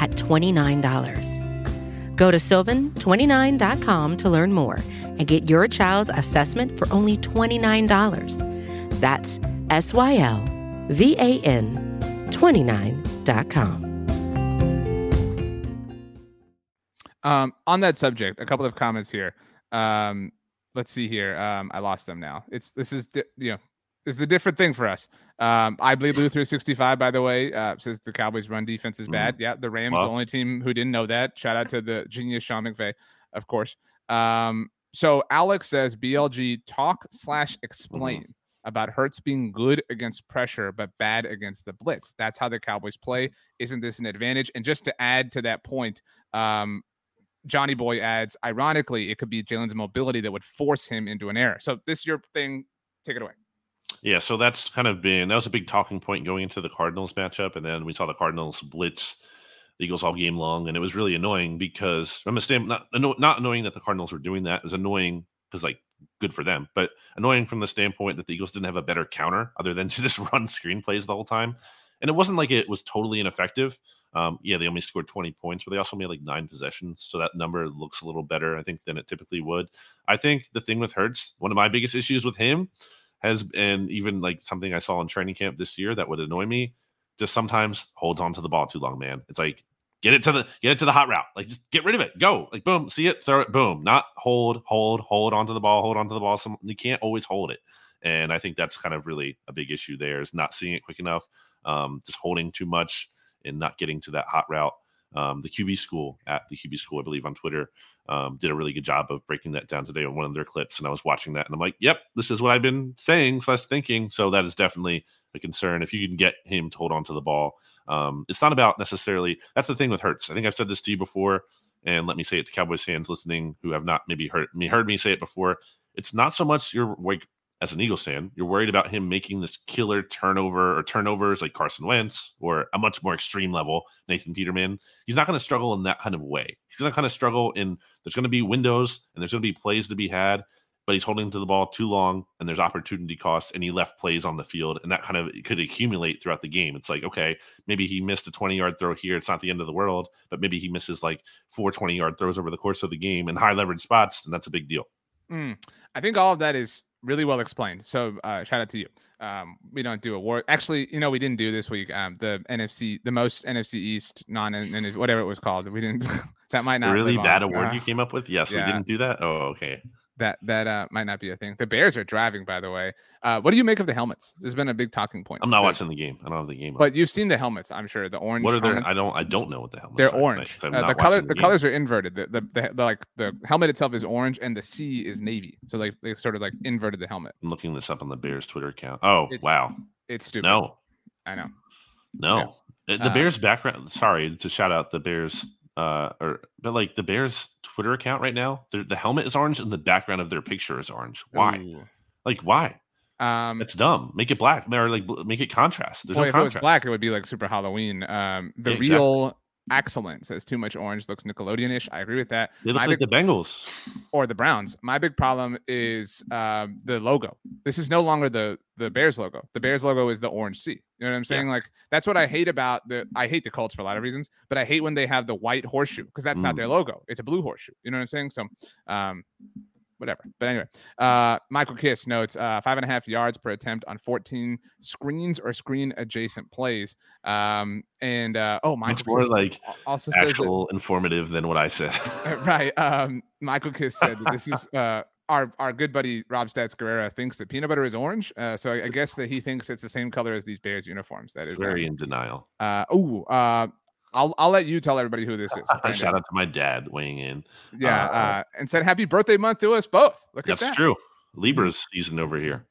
at $29. Go to sylvan29.com to learn more and get your child's assessment for only $29. That's S Y L V A N 29.com. Um, on that subject, a couple of comments here. Um, let's see here. Um, I lost them now. It's this is you know It's a different thing for us. Um, I believe Blue 365, by the way, uh, says the Cowboys' run defense is bad. Mm. Yeah, the Rams, well, the only team who didn't know that. Shout out to the genius Sean McVay, of course. Um, so Alex says BLG talk slash mm-hmm. explain mm. about Hurts being good against pressure but bad against the blitz. That's how the Cowboys play. Isn't this an advantage? And just to add to that point, um, Johnny Boy adds, ironically, it could be Jalen's mobility that would force him into an error. So this your thing. Take it away. Yeah, so that's kind of been that was a big talking point going into the Cardinals matchup, and then we saw the Cardinals blitz the Eagles all game long, and it was really annoying because from a standpoint, not not annoying that the Cardinals were doing that, it was annoying because like good for them, but annoying from the standpoint that the Eagles didn't have a better counter other than to just run screenplays the whole time, and it wasn't like it was totally ineffective. Um, yeah, they only scored 20 points, but they also made like nine possessions. So that number looks a little better, I think, than it typically would. I think the thing with Hurts, one of my biggest issues with him has and even like something I saw in training camp this year that would annoy me. Just sometimes holds on to the ball too long, man. It's like get it to the get it to the hot route. Like just get rid of it. Go. Like boom, see it, throw it, boom. Not hold, hold, hold onto the ball, hold onto the ball. Some you can't always hold it. And I think that's kind of really a big issue there is not seeing it quick enough, um, just holding too much and not getting to that hot route. Um, the QB school at the QB school, I believe, on Twitter, um, did a really good job of breaking that down today on one of their clips. And I was watching that and I'm like, yep, this is what I've been saying slash thinking. So that is definitely a concern. If you can get him to hold on to the ball, um, it's not about necessarily. That's the thing with Hurts. I think I've said this to you before, and let me say it to Cowboys fans listening who have not maybe heard me heard me say it before. It's not so much your like as an Eagles fan, you're worried about him making this killer turnover or turnovers like Carson Wentz or a much more extreme level, Nathan Peterman. He's not going to struggle in that kind of way. He's going to kind of struggle in there's going to be windows and there's going to be plays to be had, but he's holding to the ball too long and there's opportunity costs and he left plays on the field and that kind of could accumulate throughout the game. It's like, okay, maybe he missed a 20 yard throw here. It's not the end of the world, but maybe he misses like four 20 yard throws over the course of the game in high leverage spots. And that's a big deal. Mm, I think all of that is really well explained. So uh, shout out to you. Um, we don't do award. Actually, you know, we didn't do this week. Um, the NFC, the most NFC East non and whatever it was called. We didn't. that might not really bad on. award uh, you came up with. Yes, yeah. we didn't do that. Oh, okay that that uh, might not be a thing. The Bears are driving, by the way. Uh, what do you make of the helmets? There's been a big talking point. I'm not watching the game. I don't have the game. But you've seen the helmets, I'm sure. The orange. What are they? I don't. I don't know what the helmets. They're are, orange. Uh, the color. The, the colors are inverted. The, the, the, the, like the helmet itself is orange, and the C is navy. So like they sort of like inverted the helmet. I'm looking this up on the Bears Twitter account. Oh it's, wow, it's stupid. No, I know. No, yeah. the uh, Bears background. Sorry to shout out the Bears uh, or but like the Bears Twitter account right now, the helmet is orange and the background of their picture is orange. Why? Ooh. Like why? Um, it's dumb. Make it black or like make it contrast. There's well, no if contrast. it was black, it would be like super Halloween. Um, the yeah, real excellent. Says too much orange looks Nickelodeonish. I agree with that. They look My like big, the Bengals or the Browns. My big problem is um, the logo. This is no longer the the Bears logo. The Bears logo is the orange C. You know what I'm saying? Yeah. Like that's what I hate about the. I hate the Colts for a lot of reasons, but I hate when they have the white horseshoe because that's mm. not their mm. logo. It's a blue horseshoe. You know what I'm saying? So, um, whatever. But anyway, uh, Michael Kist notes uh, five and a half yards per attempt on 14 screens or screen adjacent plays. Um, and uh, oh, Michael Much more Kist like also actual that, informative than what I said. right. Um, Michael Kist said this is uh, our our good buddy Rob Stats Guerrera thinks that peanut butter is orange. Uh, so I, I guess that he thinks it's the same color as these Bears uniforms. That is very um, in denial. Uh, oh, uh, I'll I'll let you tell everybody who this is. Shout out to my dad weighing in. Yeah, uh, uh, and said happy birthday month to us both. Look that's at that. true. Libra's season over here.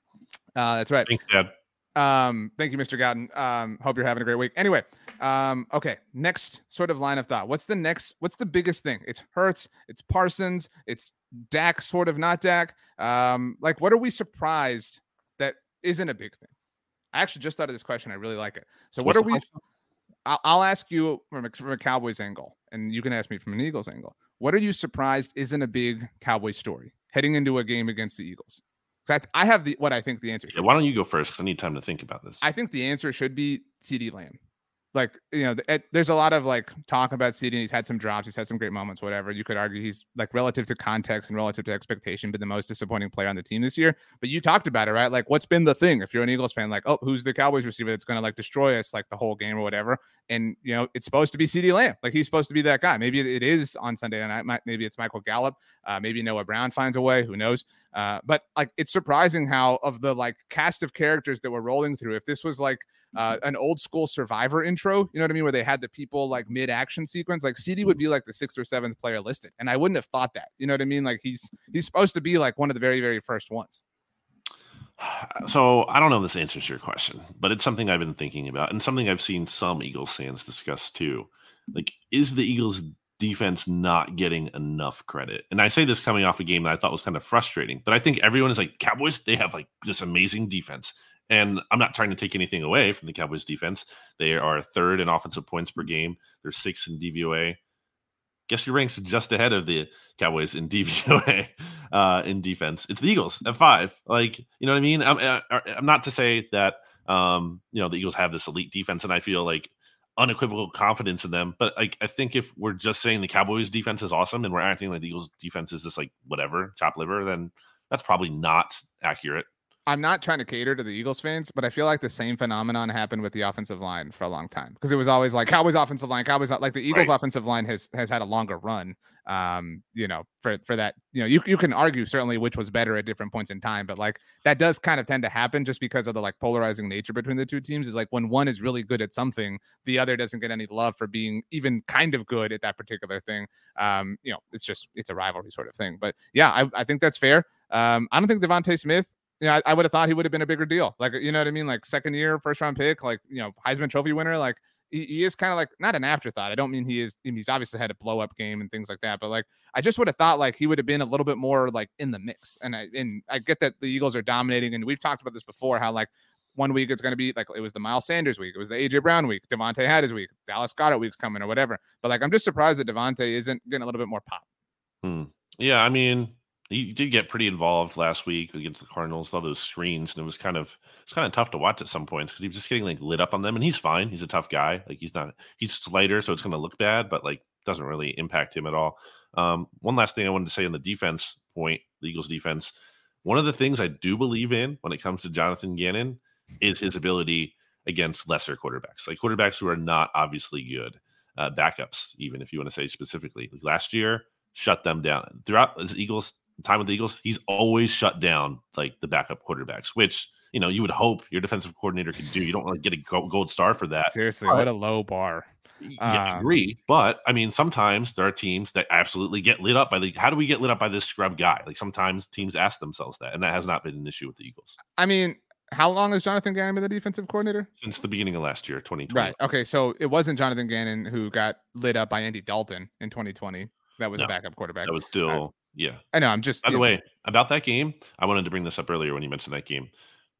Uh, that's right. Thanks, Dad. Um, thank you, Mr. Gowton. Um, hope you're having a great week. Anyway, um, okay, next sort of line of thought. What's the next? What's the biggest thing? It's Hurts. It's Parsons. It's Dak, sort of not Dak. Um, like, what are we surprised that isn't a big thing? I actually just thought of this question. I really like it. So, what are we? I'll, I'll, ask you from a, from a Cowboys angle, and you can ask me from an Eagles angle. What are you surprised isn't a big Cowboy story heading into a game against the Eagles? I, I have the what I think the answer. Yeah, why don't you go first? Because I need time to think about this. I think the answer should be CeeDee Lamb. Like you know, it, there's a lot of like talk about CeeDee. He's had some drops, he's had some great moments, whatever. You could argue he's like relative to context and relative to expectation, been the most disappointing player on the team this year. But you talked about it, right? Like, what's been the thing? If you're an Eagles fan, like, oh, who's the Cowboys receiver that's going to like destroy us like the whole game or whatever? And you know, it's supposed to be CeeDee Lamb. Like he's supposed to be that guy. Maybe it is on Sunday night. Maybe it's Michael Gallup. Uh, maybe Noah Brown finds a way. Who knows? Uh, but like, it's surprising how of the like cast of characters that we're rolling through. If this was like uh, an old school Survivor intro, you know what I mean, where they had the people like mid action sequence, like CeeDee would be like the sixth or seventh player listed, and I wouldn't have thought that. You know what I mean? Like he's he's supposed to be like one of the very very first ones. So I don't know if this answers your question, but it's something I've been thinking about and something I've seen some Eagles fans discuss too. Like, is the Eagles defense not getting enough credit? And I say this coming off a game that I thought was kind of frustrating, but I think everyone is like, Cowboys, they have like this amazing defense. And I'm not trying to take anything away from the Cowboys defense. They are third in offensive points per game. They're sixth in DVOA. Guess your ranks just ahead of the Cowboys in DVOA uh, in defense. It's the Eagles at five. Like, you know what I mean? I'm, uh, uh, I'm not to say that, um, you know, the Eagles have this elite defense and I feel like unequivocal confidence in them. But like, I think if we're just saying the Cowboys defense is awesome and we're acting like the Eagles defense is just like whatever, chop liver, then that's probably not accurate. I'm not trying to cater to the Eagles fans, but I feel like the same phenomenon happened with the offensive line for a long time because it was always like Cowboys offensive line, Cowboys like the Eagles right. offensive line has has had a longer run. Um, you know, for for that, you know, you you can argue certainly which was better at different points in time, but like that does kind of tend to happen just because of the like polarizing nature between the two teams. Is like when one is really good at something, the other doesn't get any love for being even kind of good at that particular thing. Um, you know, it's just it's a rivalry sort of thing. But yeah, I, I think that's fair. Um, I don't think DeVonta Smith you know, I, I would have thought he would have been a bigger deal. Like, you know what I mean? Like second year, first round pick, like, you know, Heisman Trophy winner. Like, he, he is kind of like not an afterthought. I don't mean he is. He's obviously had a blow up game and things like that. But like, I just would have thought like he would have been a little bit more like in the mix. And I and I get that the Eagles are dominating, and we've talked about this before. How like one week it's going to be like it was the Miles Sanders week, it was the AJ Brown week, DeVonta had his week, Dallas Goedert week's coming or whatever. But like, I'm just surprised that DeVonta isn't getting a little bit more pop. Hmm. Yeah, I mean, he did get pretty involved last week against the Cardinals, all those screens, and it was kind of it's kind of tough to watch at some points because he was just getting like lit up on them. And he's fine; he's a tough guy. Like he's not he's slighter, so it's going to look bad, but like doesn't really impact him at all. Um, one last thing I wanted to say on the defense point, the Eagles defense. One of the things I do believe in when it comes to Jonathan Gannon is his ability against lesser quarterbacks, like quarterbacks who are not obviously good, uh, backups, even if you want to say specifically. Last year, shut them down throughout the Eagles time with the Eagles, he's always shut down like the backup quarterbacks, which you know you would hope your defensive coordinator could do. You don't want to get a gold star for that. Seriously, but, what a low bar. Yeah, I um, agree. But I mean, sometimes there are teams that absolutely get lit up by the. How do we get lit up by this scrub guy? Like sometimes teams ask themselves that, and that has not been an issue with the Eagles. I mean, how long has Jonathan Gannon been the defensive coordinator? Since the beginning of last year, 2020. Right. Okay. So it wasn't Jonathan Gannon who got lit up by Andy Dalton in 2020. That was no, a backup quarterback. That was still uh, yeah. I know. I'm just. By the way, about that game, I wanted to bring this up earlier when you mentioned that game.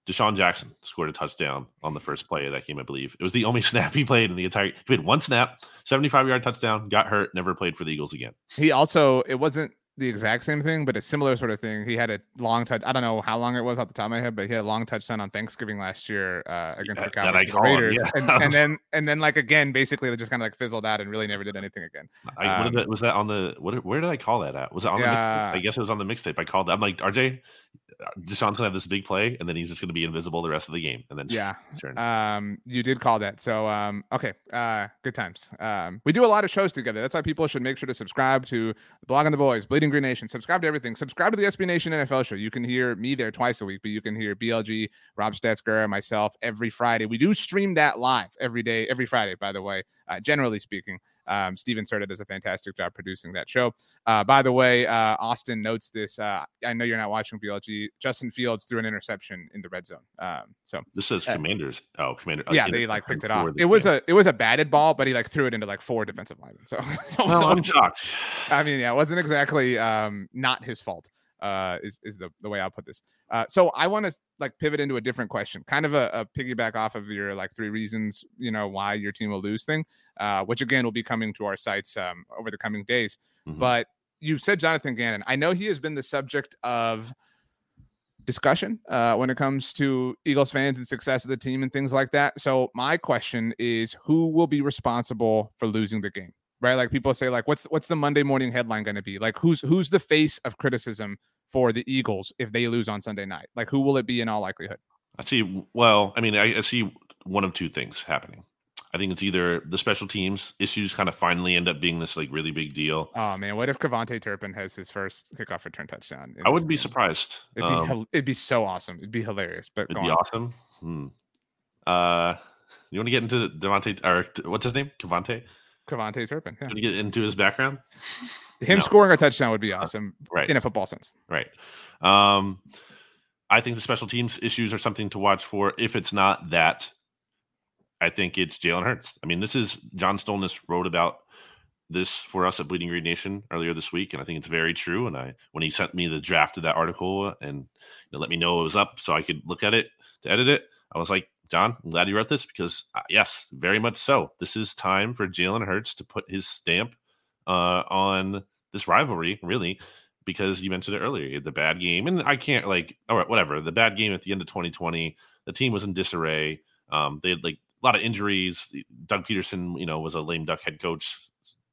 DeSean Jackson scored a touchdown on the first play of that game, I believe. It was the only snap he played in the entire. He played one snap, 75 yard touchdown, got hurt, never played for the Eagles again. He also, it wasn't the exact same thing, but a similar sort of thing. He had a long touch. I don't know how long it was off the top of my head, but he had a long touchdown on Thanksgiving last year uh, against the Cowboys the Raiders, yeah. and, and, then and then like again, basically they just kind of like fizzled out and really never did anything again. I, um, that, was that on the what? Where did I call that at? Was it on yeah, the? I guess it was on the mixtape. I called. That. I'm like RJ. DeSean's gonna have this big play, and then he's just gonna be invisible the rest of the game. And then yeah, sure. um, you did call that. So um, okay, uh, good times. Um, we do a lot of shows together. That's why people should make sure to subscribe to Blogging the Boys, Bleeding Green Nation. Subscribe to everything. Subscribe to the SB Nation NFL show. You can hear me there twice a week, but you can hear BLG, Rob Stetzger, myself every Friday. We do stream that live every day, every Friday. By the way, uh, generally speaking. Um, Steven Serta does a fantastic job producing that show. Uh, by the way, uh, Austin notes this. Uh, I know you're not watching BLG. Justin Fields threw an interception in the red zone. Um, so this says uh, Commanders. Oh, Commander. Yeah, they like picked it off. It was a it was a batted ball, but he like threw it into like four defensive linemen. So, so, well, so I'm shocked. I mean, yeah, it wasn't exactly um, not his fault uh, is is the the way I'll put this. Uh, so I want to like pivot into a different question, kind of a, a, piggyback off of your like three reasons you know why your team will lose thing, uh, which again will be coming to our sites um, over the coming days. Mm-hmm. But you said Jonathan Gannon. I know he has been the subject of discussion uh, when it comes to Eagles fans and success of the team and things like that. So my question is, who will be responsible for losing the game? Right, like people say, like what's what's the Monday morning headline going to be? Like who's who's the face of criticism for the Eagles if they lose on Sunday night? Like who will it be in all likelihood? I see. Well, I mean, I, I see one of two things happening. I think it's either the special teams issues kind of finally end up being this like really big deal. Oh man, what if KaVontae Turpin has his first kickoff return touchdown? I wouldn't be surprised. It'd be, um, it'd be so awesome. It'd be hilarious. But it'd be on. awesome. Hmm. Uh, you want to get into Devontae or what's his name? KaVontae. KaVontae Turpin. Yeah. To get into his background. Him no. scoring a touchdown would be uh, awesome, right? In a football sense, right? Um, I think the special teams issues are something to watch for. If it's not that, I think it's Jalen Hurts. I mean, this is John Stolnis wrote about this for us at Bleeding Green Nation earlier this week, and I think it's very true. And I, when he sent me the draft of that article and you know, let me know it was up so I could look at it to edit it, I was like, John, I'm glad you wrote this because uh, yes, very much so. This is time for Jalen Hurts to put his stamp uh, on this rivalry, really, because you mentioned it earlier, the bad game, and I can't like, all right, whatever. The bad game at the end of 2020, the team was in disarray. Um, they had like a lot of injuries. Doug Pederson, you know, was a lame duck head coach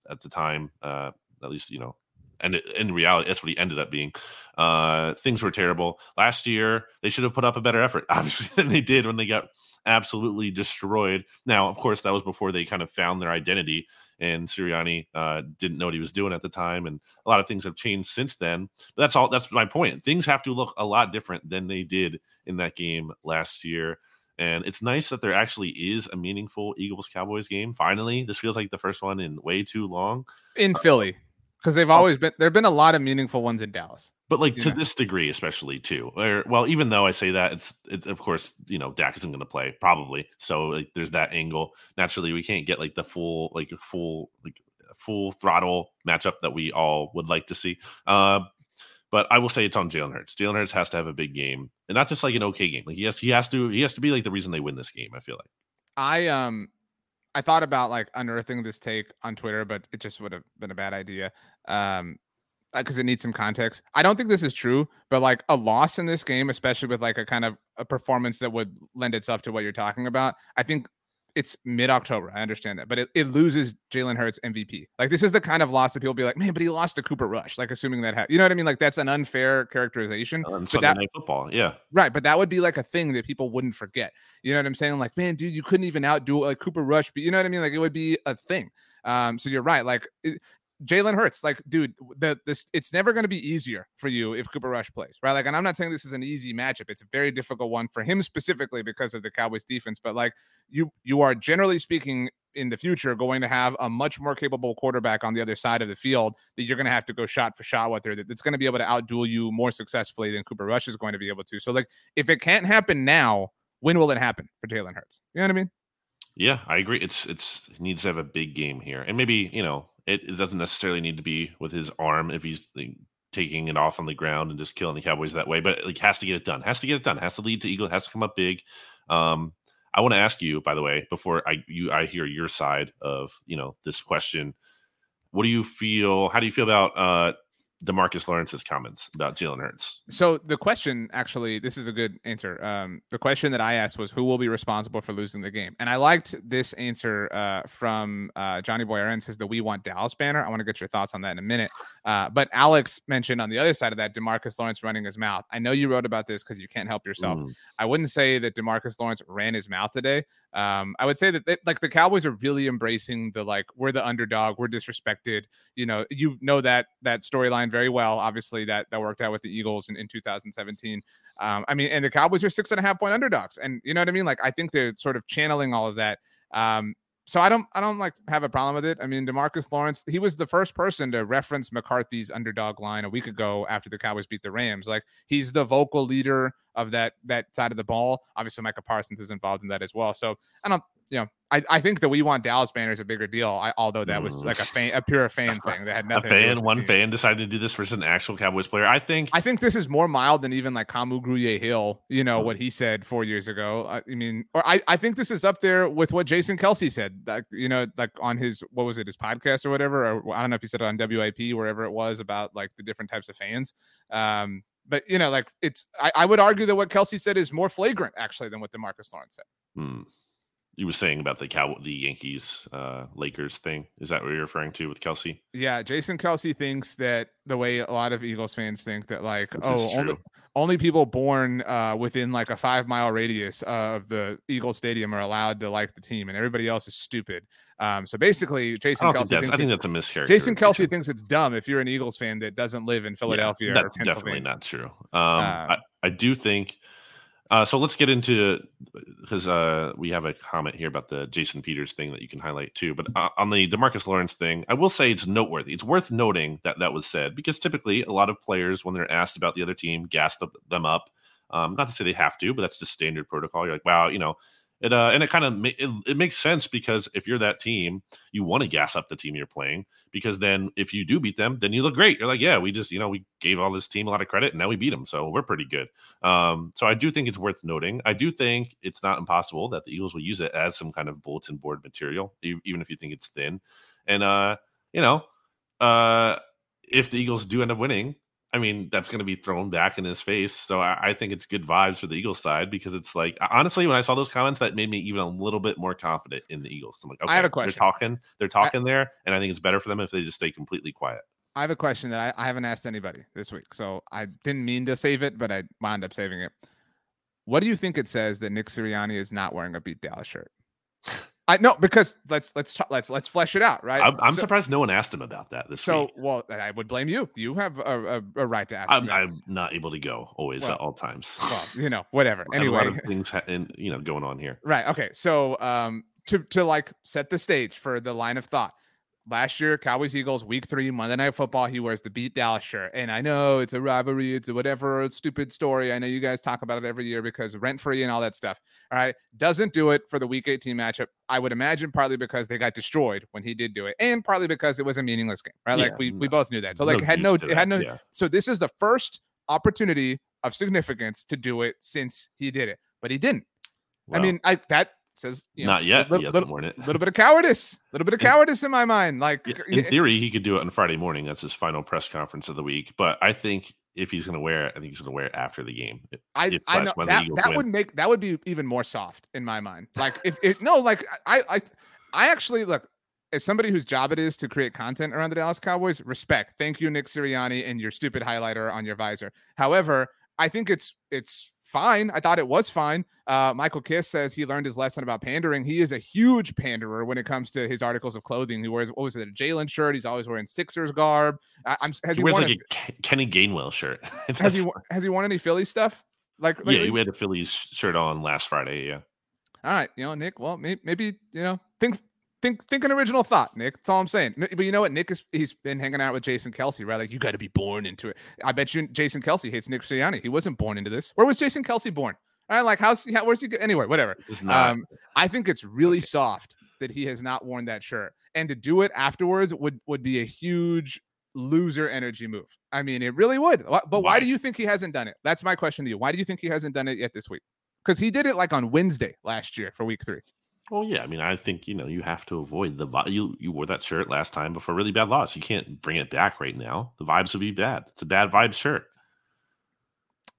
at the time. Uh, at least, you know, and in reality, that's what he ended up being. Uh, things were terrible last year. They should have put up a better effort, obviously, than they did when they got absolutely destroyed. Now, of course, that was before they kind of found their identity, and Sirianni uh, didn't know what he was doing at the time, and a lot of things have changed since then. But that's all. That's my point. Things have to look a lot different than they did in that game last year. And it's nice that there actually is a meaningful Eagles Cowboys game. Finally, this feels like the first one in way too long. In Philly, because they've always been there've been a lot of meaningful ones in Dallas. But like to know? this degree, especially too. Or well, even though I say that, it's it's of course you know Dak isn't going to play probably, so like there's that angle. Naturally, we can't get like the full like full like full throttle matchup that we all would like to see. Uh, but I will say it's on Jalen Hurts. Jalen Hurts has to have a big game, and not just like an okay game. Like he has, he has to, he has to be like the reason they win this game. I feel like. I um, I thought about like unearthing this take on Twitter, but it just would have been a bad idea. Um, because uh, it needs some context. I don't think this is true, but like a loss in this game, especially with like a kind of a performance that would lend itself to what you're talking about, I think it's mid October. I understand that, but it, it loses Jalen Hurts MVP. Like this is the kind of loss that people be like, man, but he lost to Cooper Rush. Like assuming that, ha- you know what I mean? Like that's an unfair characterization. On Sunday that, Night Football, yeah, right. But that would be like a thing that people wouldn't forget. You know what I'm saying? Like, man, dude, you couldn't even outdo like Cooper Rush, but you know what I mean? Like it would be a thing. Um, so you're right. Like it, Jalen Hurts, like, dude, the this it's never going to be easier for you if Cooper Rush plays, right? Like, and I'm not saying this is an easy matchup. It's a very difficult one for him specifically because of the Cowboys defense. But like, you you are generally speaking in the future going to have a much more capable quarterback on the other side of the field that you're going to have to go shot for shot with her. That's going to be able to outduel you more successfully than Cooper Rush is going to be able to. So like, if it can't happen now, when will it happen for Jalen Hurts? You know what I mean? Yeah, I agree. It's it's it needs to have a big game here, and maybe you know it, doesn't necessarily need to be with his arm if he's like, taking it off on the ground and just killing the Cowboys that way. But like has to get it done. Has to get it done. Has to lead to Eagle. Has to come up big. Um, I want to ask you, by the way, before I you I hear your side of you know this question. What do you feel? How do you feel about uh, Demarcus Lawrence's comments about Jalen Hurts. So the question, actually, this is a good answer. Um, the question that I asked was, "Who will be responsible for losing the game?" And I liked this answer uh, from uh, Johnny Boy Aaron says the "We Want Dallas" banner. I want to get your thoughts on that in a minute. Uh, but Alex mentioned on the other side of that, Demarcus Lawrence running his mouth. I know you wrote about this because you can't help yourself. Mm. I wouldn't say that Demarcus Lawrence ran his mouth today. Um, I would say that they, like the Cowboys are really embracing the like we're the underdog, we're disrespected. You know, you know that that storyline very well. Obviously, that that worked out with the Eagles in, in 2017. Um, I mean, and the Cowboys are six and a half point underdogs, and you know what I mean. Like I think they're sort of channeling all of that. Um, so I don't I don't like have a problem with it. I mean, Demarcus Lawrence, he was the first person to reference McCarthy's underdog line a week ago after the Cowboys beat the Rams. Like he's the vocal leader of that that side of the ball. Obviously, Micah Parsons is involved in that as well. So I don't you know, I, I think that we want Dallas banner is a bigger deal. I, although that was like a fan, a pure fan thing that had nothing. A fan, one fan decided to do this versus an actual Cowboys player. I think. I think this is more mild than even like Kamu Grugier Hill. You know what he said four years ago. I, I, mean, or I, I think this is up there with what Jason Kelce said. Like you know, like on his what was it, his podcast or whatever. Or I don't know if he said it on WIP, wherever it was about like the different types of fans. Um, but you know, like it's I, I, would argue that what Kelce said is more flagrant actually than what Demarcus Lawrence said. Hmm. You were saying about the Cow the Yankees uh Lakers thing. Is that what you're referring to with Kelce Yeah, Jason Kelce thinks that the way a lot of Eagles fans think that like, oh, only, only people born uh, within like a five mile radius of the Eagles Stadium are allowed to like the team, and everybody else is stupid. Um, so basically, Jason Kelce Think I think that's a mischaracterization. Jason Kelce thinks it's dumb if you're an Eagles fan that doesn't live in Philadelphia yeah, that's definitely not true. Um, uh, I, I do think uh, so let's get into because uh, we have a comment here about the Jason Peters thing that you can highlight too. But uh, on the Demarcus Lawrence thing, I will say it's noteworthy. It's worth noting that that was said because typically a lot of players, when they're asked about the other team, gas them up. Um, not to say they have to, but that's just standard protocol. You're like, wow, you know, it uh, and it kind of it, it, makes sense because if you're that team, you want to gas up the team you're playing because then if you do beat them, then you look great. You're like, yeah, we just you know we gave all this team a lot of credit and now we beat them, so we're pretty good. Um, so I do think it's worth noting. I do think it's not impossible that the Eagles will use it as some kind of bulletin board material, even if you think it's thin. And uh, you know, uh, if the Eagles do end up winning, I mean, that's going to be thrown back in his face. So I, I, think it's good vibes for the Eagles side because it's like, honestly, when I saw those comments, that made me even a little bit more confident in the Eagles. I'm like, okay, I have a question. They're talking, they're talking I, there, and I think it's better for them if they just stay completely quiet. I have a question that I, I haven't asked anybody this week, so I didn't mean to save it, but I wound up saving it. What do you think it says that Nick Sirianni is not wearing a beat Dallas shirt? I know because let's let's let's let's flesh it out, right? I'm, I'm so, surprised no one asked him about that this so, week. well, I would blame you. You have a, a, a right to ask. I'm, I'm, not able to go always well, at all times. Well, you know, whatever. Anyway, things ha- in, you know going on here. Right. Okay. So, um, to to like set the stage for the line of thought last year, Cowboys Eagles, week three, Monday Night Football, he wears the beat Dallas shirt. And I know it's a rivalry, it's a whatever stupid story. I know you guys talk about it every year because rent free and all that stuff. All right. Doesn't do it for the week 18 matchup. I would imagine partly because they got destroyed when he did do it, and partly because it was a meaningless game, right? Yeah, like we, no, we both knew that. So like no had no it had no yeah. so this is the first opportunity of significance to do it since he did it, but he didn't. I mean, I that says you know, not yet. Little, little, little, bit of cowardice, a little bit of cowardice in my mind. Like in eh theory, he could do it on Friday morning. That's his final press conference of the week. But I think if he's going to wear it, I think he's going to wear it after the game. I, I know that, that would make that would be even more soft in my mind. Like if, if no, like I I I actually look as somebody whose job it is to create content around the Dallas Cowboys. Respect, thank you, Nick Sirianni, and your stupid highlighter on your visor. However, I think it's it's fine. I thought it was fine. Uh, Michael Kist says he learned his lesson about pandering. He is a huge panderer when it comes to his articles of clothing. He wears what was it, a Jalen shirt? He's always wearing Sixers garb. I, am has he, he wears like a, a, Kenny Gainwell shirt. has he has he worn any Philly stuff? Like, yeah, he had a Phillies shirt on last Friday. Yeah. All right, you know, Nick. Well, maybe, maybe you know, think think think an original thought, Nick. That's all I'm saying. But you know what? Nick is he's been hanging out with Jason Kelce, right? Like you got to be born into it. I bet you Jason Kelce hates Nick Sirianni. He wasn't born into this. Where was Jason Kelce born? All right, like how's how, where's he? Anyway, whatever. Um, I think it's really okay. soft that he has not worn that shirt, and to do it afterwards would would be a huge loser energy move. I mean, it really would. But why? why do you think he hasn't done it? That's my question to you. Why do you think he hasn't done it yet this week? Because he did it like on Wednesday last year for week three. Well, yeah. I mean, I think you know you have to avoid the you you wore that shirt last time before really bad loss. You can't bring it back right now. The vibes would be bad. It's a bad vibe shirt.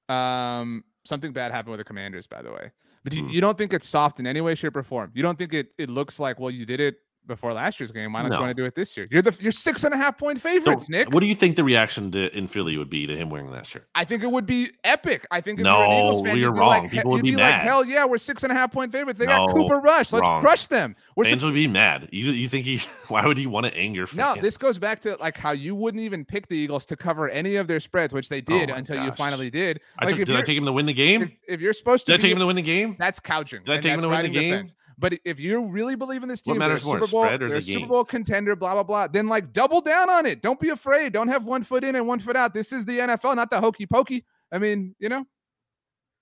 Um, something bad happened with the Commanders, by the way. But you, mm. you don't think it's soft in any way, shape, or form. You don't think it it looks like well, you did it before last year's game. Why don't no. you want to do it this year? You're the you're six and a half point favorites, so, Nick. What do you think the reaction to, in Philly would be to him wearing that shirt? I think it would be epic. I think if no, you're an Eagles fan, you're wrong. Like, People would be, be, mad. Like, Hell yeah, we're six and a half point favorites. They no, got Cooper Rush. Let's wrong. crush them. We're fans would be mad. You you think he? Why would he want to anger fans? No, this goes back to like how you wouldn't even pick the Eagles to cover any of their spreads, which they oh did oh until gosh. you finally did. Like, I took, did I take him to win the game? If, if you're supposed to, did I take him to win the game? That's couching. Did I take him to win the game? Defense. But if you really believe in this team, they're Super Bowl, or the Super Bowl contender, blah blah blah, then like double down on it. Don't be afraid. Don't have one foot in and one foot out. This is the NFL, not the hokey pokey. I mean, you know.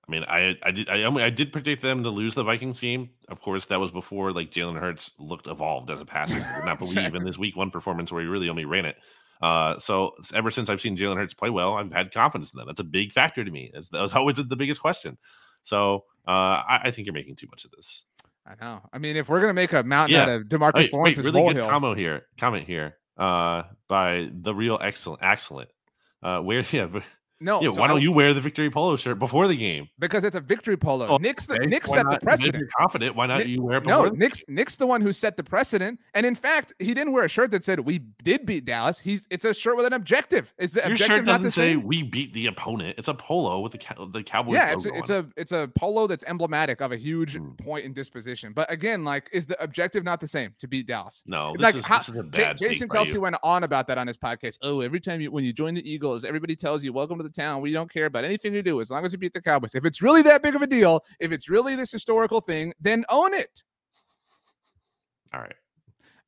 I mean, I I did I, I did predict them to lose the Vikings game. Of course, that was before like Jalen Hurts looked evolved as a passer. I would not believe in this Week One performance where he really only ran it. Uh, so ever since I've seen Jalen Hurts play well, I've had confidence in them. That's a big factor to me. That's, that was always the biggest question. So uh, I, I think you're making too much of this. I know. I mean, if we're gonna make a mountain yeah. out of Demarcus wait, Lawrence's wait, really good comment here. Comment here. Uh, by the real excellent, excellent. Uh, where yeah, No. Yeah. So why don't you wear the victory polo shirt before the game? Because it's a victory polo. Oh, Nick's the okay. Nick set the precedent. you're confident. Why not Nick, you wear it? no, Nick's Nick's the one who set the precedent. And in fact, he didn't wear a shirt that said we did beat Dallas. He's it's a shirt with an objective. Is the Your objective shirt doesn't say same? we beat the opponent. It's a polo with the the Cowboys. Yeah, it's, it's a it's a polo that's emblematic of a huge mm. point in disposition. But again, like, is the objective not the same to beat Dallas? No, like is, how, J- Jason Kelce went on about that on his podcast. Oh, every time you when you join the Eagles, everybody tells you welcome to the town. We don't care about anything you do as long as you beat the Cowboys. If it's really that big of a deal, if it's really this historical thing, then own it. All right.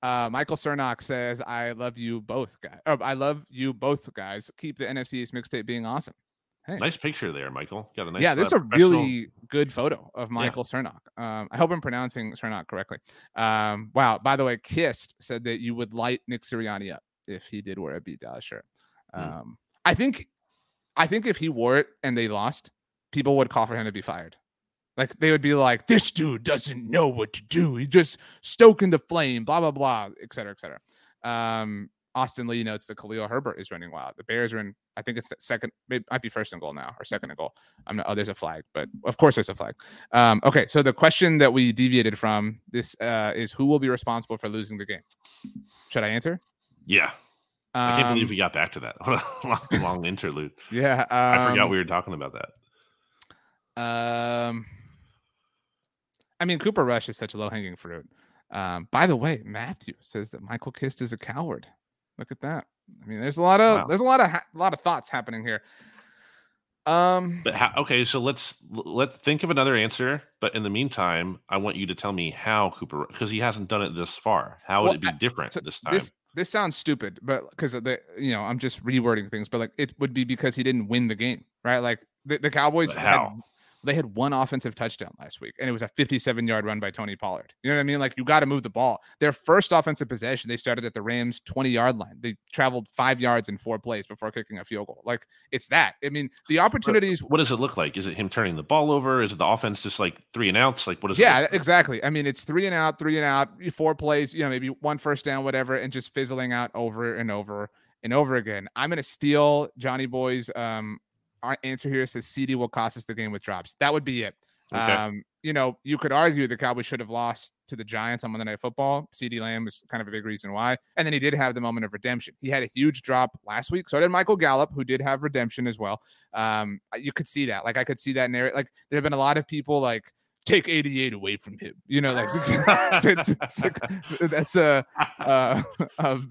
Uh, Michael Cernock says, "I love you both, guys. Oh, I love you both, guys. Keep the NFC East mixtape being awesome." Hey. Nice picture there, Michael. Got a nice. Yeah, this is a really good photo of Michael yeah. Cernock. Um, I hope I'm pronouncing Cernock correctly. Um, wow. By the way, Kist said that you would light Nick Sirianni up if he did wear a beat Dallas shirt. Hmm. Um, mm. I think, I think if he wore it and they lost, people would call for him to be fired. Like they would be like, "This dude doesn't know what to do. He just stoking the flame." Blah blah blah, et cetera, et cetera. Um, Austin Lee notes that Khalil Herbert is running wild. The Bears are in, I think it's second, it might be first and goal now or second and goal. I'm not, oh, there's a flag, but of course there's a flag. Um, okay, so the question that we deviated from this uh, is who will be responsible for losing the game? Should I answer? Yeah. Um, I can't believe um, we got back to that. What a long, long interlude. Yeah. Um, I forgot um, we were talking about that. Um, I mean, Cooper Rush is such a low hanging fruit. Um, by the way, Matthew says that Michael Kist is a coward. Look at that. I mean, there's a lot of wow. there's a lot of ha- a lot of thoughts happening here. Um. But how, okay, so let's let's think of another answer. But in the meantime, I want you to tell me how Cooper because he hasn't done it this far. How would well, it be different so this time? This, this sounds stupid, but because of the you know I'm just rewording things, but like it would be because he didn't win the game, right? Like the, the Cowboys how they had one offensive touchdown last week, and it was a 57 yard run by Tony Pollard. You know what I mean? Like you got to move the ball. Their first offensive possession, they started at the Rams 20 yard line. They traveled five yards in four plays before kicking a field goal. Like it's that. I mean, the opportunities. What does it look like? Is it him turning the ball over? Is it the offense just like three and outs? Like what is? Yeah, exactly. I mean, it's three and out, three and out, four plays. You know, maybe one first down, whatever, and just fizzling out over and over and over again. I'm going to steal Johnny Boy's um, answer here says CeeDee will cost us the game with drops. That would be it. Okay. Um, you know, you could argue the Cowboys should have lost to the Giants on Monday Night Football. CeeDee Lamb was kind of a big reason why. And then he did have the moment of redemption. He had a huge drop last week. So did Michael Gallup, who did have redemption as well. Um, you could see that. Like I could see that narrative. Like there have been a lot of people like take 88 away from him. You know, like that's a, a,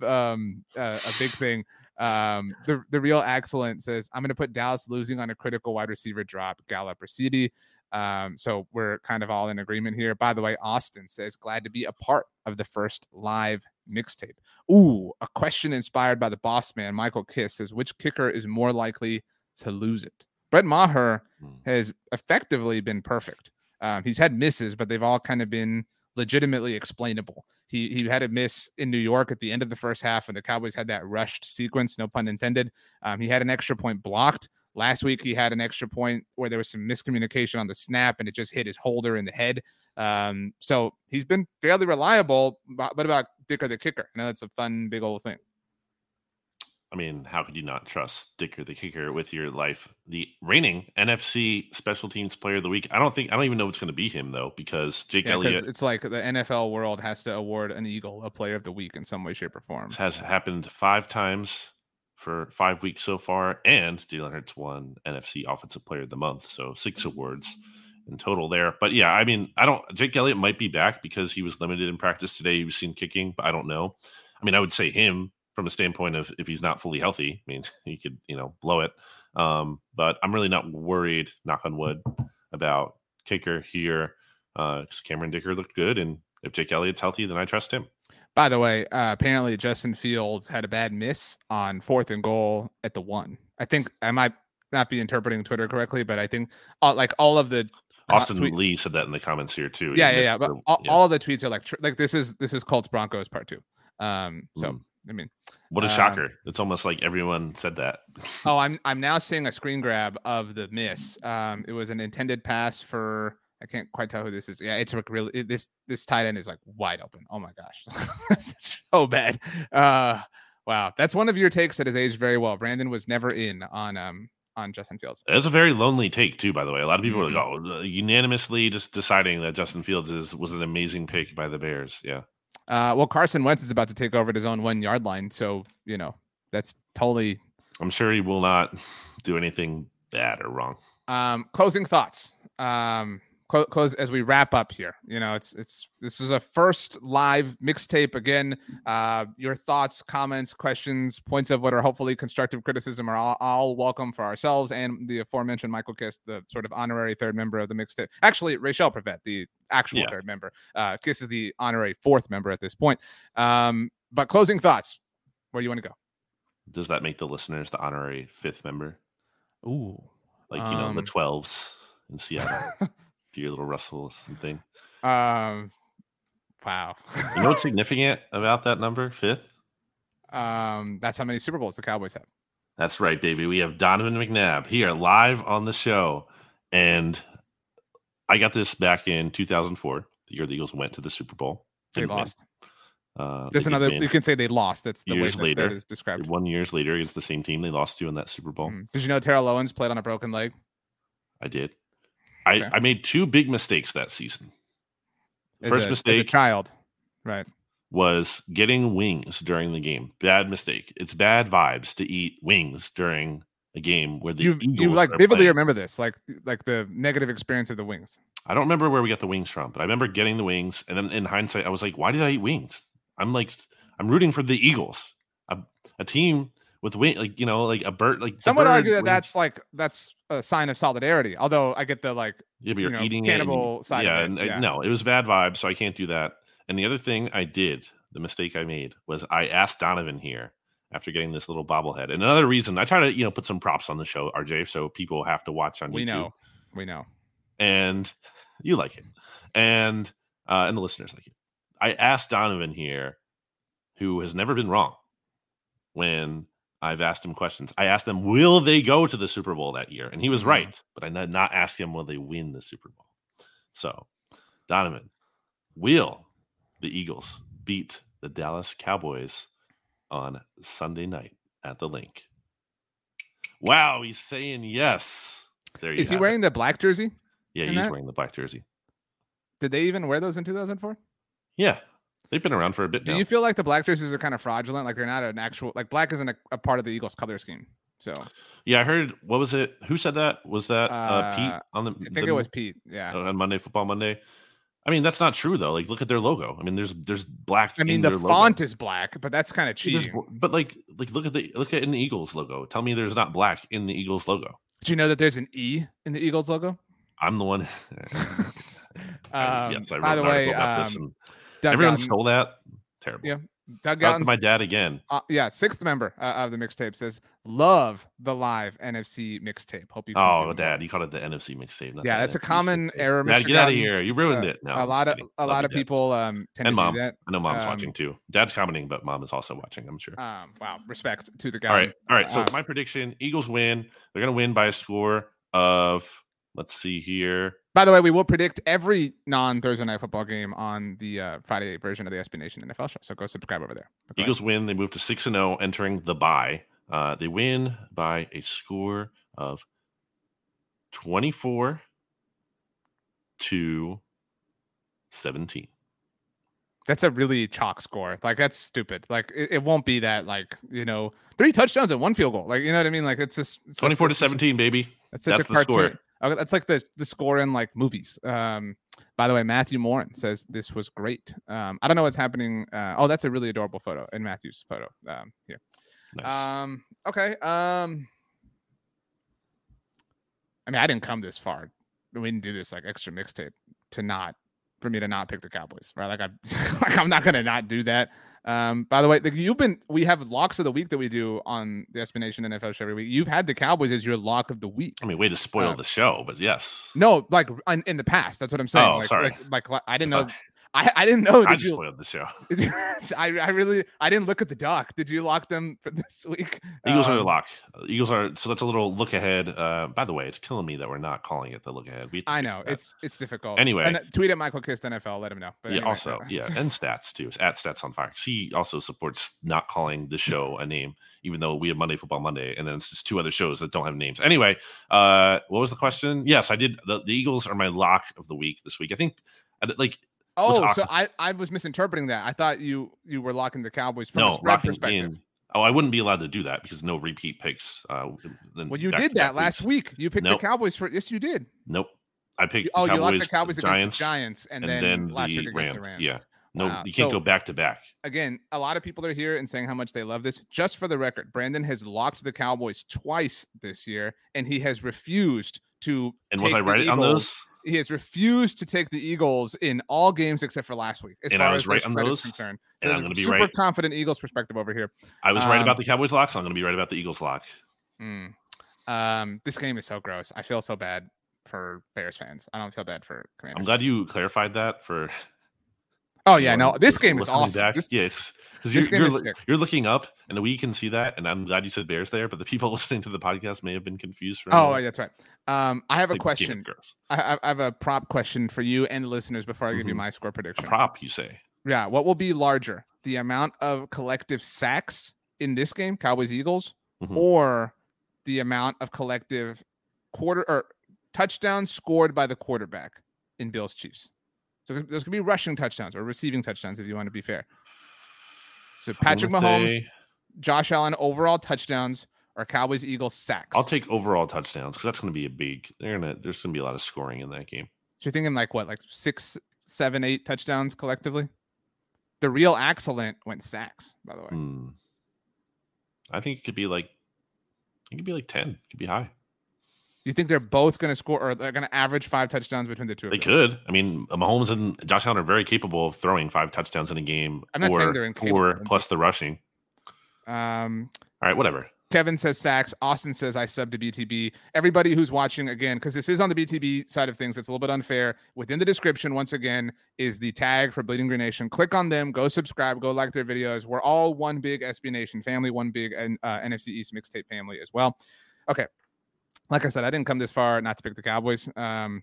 um, a, a big thing. Um, the the real excellent says I'm going to put Dallas losing on a critical wide receiver drop, Gallup or CeeDee. Um, so we're kind of all in agreement here. By the way, Austin says, glad to be a part of the first live mixtape. Ooh, a question inspired by the boss man, Michael Kist says, which kicker is more likely to lose it? Brett Maher hmm. has effectively been perfect. Um, he's had misses, but they've all kind of been legitimately explainable. He he had a miss in New York at the end of the first half, and the Cowboys had that rushed sequence, no pun intended. Um, he had an extra point blocked Last week, he had an extra point where there was some miscommunication on the snap and it just hit his holder in the head. Um, so he's been fairly reliable. But what about Dicker the kicker? I know that's a fun, big old thing. I mean, how could you not trust Dicker the kicker with your life? The reigning NFC Special Teams Player of the Week. I don't think I don't even know what's going to be him though, because Jake yeah, Elliott. It's like the NFL world has to award an Eagle a Player of the Week in some way, shape, or form. This has happened five times for five weeks so far, and Jalen Hurts won NFC Offensive Player of the Month, so six awards in total there. But yeah, I mean, I don't. Jake Elliott might be back because he was limited in practice today. He was seen kicking, but I don't know. I mean, I would say him from a standpoint of if he's not fully healthy. I mean, he could you know blow it. Um, but I'm really not worried. Knock on wood about kicker here. Uh, Cameron Dicker looked good, and if Jake Elliott's healthy, then I trust him. By the way, uh, apparently Justin Fields had a bad miss on fourth and goal at the one. I think I might not be interpreting Twitter correctly, but I think all, like all of the Austin tweet- Lee said that in the comments here too. Yeah, yeah, yeah. But all, yeah. all, of the tweets are like like this is this is Colts Broncos part two. Um, so mm. I mean, what a um, shocker! It's almost like everyone said that. oh, I'm I'm now seeing a screen grab of the miss. Um, it was an intended pass for I can't quite tell who this is. Yeah, it's like really it, this this tight end is like wide open. Oh my gosh, it's so bad. Uh, wow, that's one of your takes that has aged very well. Brandon was never in on um on Justin Fields. It's a very lonely take too, by the way. A lot of people mm-hmm. are like, mm-hmm. "Oh, unanimously just deciding that Justin Fields is was an amazing pick by the Bears." Yeah. Uh, well, Carson Wentz is about to take over at his own one yard line, so you know that's totally. I'm sure he will not do anything bad or wrong. Um, closing thoughts. Um, close as we wrap up here. You know, it's it's this is a first live mixtape again. Uh, your thoughts, comments, questions, points of what are hopefully constructive criticism are all, all welcome for ourselves and the aforementioned Michael Kist, the sort of honorary third member of the mixtape. Actually, Rachel Prevet, the actual yeah. third member. Uh, Kist is the honorary fourth member at this point. Um, but closing thoughts. Where do you want to go? Does that make the listeners the honorary fifth member? Ooh, like you know the um twelves in Seattle. Do your little Russell thing. Um, wow. you know what's significant about that number, fifth? Um, that's how many Super Bowls the Cowboys have. That's right, baby. We have Donovan McNabb here live on the show, and I got this back in 2004, the year the Eagles went to the Super Bowl. They lost. Uh, There's another. You can say they lost. That's the years way that, later, that is described. One years later, it's the same team they lost to in that Super Bowl. Mm. Did you know Terrell Owens played on a broken leg? I did. I, okay. I made two big mistakes that season. As First a, mistake, as a child, right, was getting wings during the game. Bad mistake. It's bad vibes to eat wings during a game where the you, Eagles you like vividly playing. remember this, like like the negative experience of the wings. I don't remember where we got the wings from, but I remember getting the wings, and then in hindsight, I was like, "Why did I eat wings?" I'm like, I'm rooting for the Eagles, a, a team with wing, like you know, like a bird. Like some would argue that that's like that's a sign of solidarity. Although I get the like, yeah, but you're you know, eating cannibal and, side. Yeah, it. yeah. no, it was bad vibes, so I can't do that. And the other thing I did, the mistake I made, was I asked Donovan here after getting this little bobblehead. And another reason I try to you know put some props on the show, RJ, so people have to watch on we YouTube. We know, we know, and you like it, and uh, and the listeners like it. I asked Donovan here, who has never been wrong when I've asked him questions. I asked them, will they go to the Super Bowl that year? And he was mm-hmm. right, but I did not ask him, will they win the Super Bowl? So, Donovan, will the Eagles beat the Dallas Cowboys on Sunday night at the Linc? Wow, he's saying yes. There you Is he wearing it. the black jersey? Yeah, he's that? wearing the black jersey. Did they even wear those in 2004? Yeah, They've been around for a bit. Do now. you feel like the black jerseys are kind of fraudulent? Like they're not an actual like black isn't a, a part of the Eagles color scheme. So yeah, I heard. What was it? Who said that? Was that uh, uh Pete on the? I think the, it was Pete. Yeah, uh, on Monday Football Monday. I mean, that's not true though. Like, look at their logo. I mean, there's there's black. I mean, the font logo. is black, but that's kind of cheating. but like, like look at the look at in the Eagles logo. Tell me there's not black in the Eagles logo. Did you know that there's an E in the Eagles logo? I'm the one. um, yes, I wrote by the way, um, everyone stole that. Terrible. Yeah. Doug Out my dad again. Uh, yeah, sixth member uh, of the mixtape says, "Love the live NFC mixtape." Hope you. Oh, Dad, you called it the NFC mixtape. Yeah, that's a common mixtape. error. Dad, get out of here! You ruined uh, it. No, a lot of a lot of people um tend and to mom. do that. I know mom's um, watching too. Dad's commenting, but mom is also watching. I'm sure. Um, wow, respect to the guy. All right, all right. So uh, my prediction: Eagles win. They're gonna win by a score of. Let's see here. By the way, we will predict every non Thursday night football game on the uh, Friday version of the SB Nation NFL show. So go subscribe over there. Go Eagles ahead. win. They move to 6 and 0 entering the bye. Uh, they win by a score of 24 to 17. That's a really chalk score. Like that's stupid. Like it, it, won't be that like, you know, three touchdowns and one field goal. Like, you know what I mean? Like it's just it's 24 to 17, baby. That's such that's a cartoon. Score. Okay, that's like the the score in like movies. Um, by the way, Matthew Morin says this was great. Um, I don't know what's happening. Uh, oh, that's a really adorable photo in Matthew's photo um, here. Nice. Um, okay. Um, I mean, I didn't come this far. We didn't do this like extra mixtape to not for me to not pick the Cowboys, right? Like I, like I'm not gonna not do that. Um, by the way, like you've been, we have locks of the week that we do on the SB Nation NFL show every week. You've had the Cowboys as your lock of the week. I mean, way to spoil uh, the show, but yes. No, like in, in, the past, that's what I'm saying. Oh, like, sorry. Like, like, I didn't know. I, I didn't know. I just you? spoiled the show. I, I really I didn't look at the doc. Did you lock them for this week? Eagles are Um, lock. Eagles are so that's a little look ahead. Uh, by the way, it's killing me that we're not calling it the look ahead. We I know that. it's it's difficult. Anyway. And, uh, tweet at Michael Kist NFL. Let him know. But yeah. anyway, also, yeah, and stats too. It's at stats on fire. He also supports not calling the show a name, even though we have Monday Football Monday, and then it's just two other shows that don't have names. Anyway, uh, what was the question? Yes, I did. The, the Eagles are my lock of the week this week. I think, like, Oh, so I, I was misinterpreting that. I thought you you were locking the Cowboys from a spread perspective. in. Oh, I wouldn't be allowed to do that because no repeat picks. Uh, then Well, you did that last weeks. week. You picked Nope. the Cowboys for yes, you did. Nope. I picked You- oh, you locked the Cowboys the against Giants, the Giants, and, and, then, then, last the week against Rams. the Rams. Yeah. No, Wow. you can't So- go back to back. Again, a lot of people are here and saying how much they love this. Just for the record, Brandon has locked the Cowboys twice this year, and he has refused to. And was I right on those? He has refused to take the Eagles in all games except for last week. As And far I was as right on those, concerned. and I'm gonna be super right. confident Eagles perspective over here. I was right Um, about the Cowboys lock, so I'm going to be right about the Eagles lock. Mm. Um, this game is so gross. I feel so bad for Bears fans. I don't feel bad for Commanders. I'm glad you clarified that for. Oh yeah, no, this game is awesome. back. This- yes, because this you're, game you're, is sick. you're looking up, and we can see that. And I'm glad you said Bears there, but the people listening to the podcast may have been confused. For oh, that's right. Um, I have a Like, question. I, I I have a prop question for you and the listeners before I give you Mhm. my score A prediction. prop, you say? Yeah, what will be larger, the amount of collective sacks in this game, Cowboys Eagles, Mhm. or the amount of collective quarter or touchdowns scored by the quarterback in Bills Chiefs? So there's, there's gonna be rushing touchdowns or receiving touchdowns if you want to be fair. So Patrick Mahomes, say- Josh Allen overall touchdowns, or Cowboys Eagles sacks. I'll take overall touchdowns because that's going to be a big. They're gonna. There's going to be a lot of scoring in that game. So you're thinking like what, like six, seven, eight touchdowns collectively? The real excellent went sacks, by the way. Hmm. I think it could be like. It could be like ten. It could be high. Do you think they're both going to score or they're going to average five touchdowns between the two? They of them? could. I mean, Mahomes and Josh Allen are very capable of throwing five touchdowns in a game. I'm not saying they're incapable. four plus the rushing. Um, All right, whatever. Kevin says sacks. Austin says I sub to BTB. Everybody who's watching again, because this is on the BTB side of things, it's a little bit unfair. Within the description, once again, is the tag for Bleeding Green Nation. Click on them, go subscribe, go like their videos. We're all one big SB Nation family, one big uh, NFC East mixtape family as well. Okay, like I said, I didn't come this far not to pick the Cowboys. Um,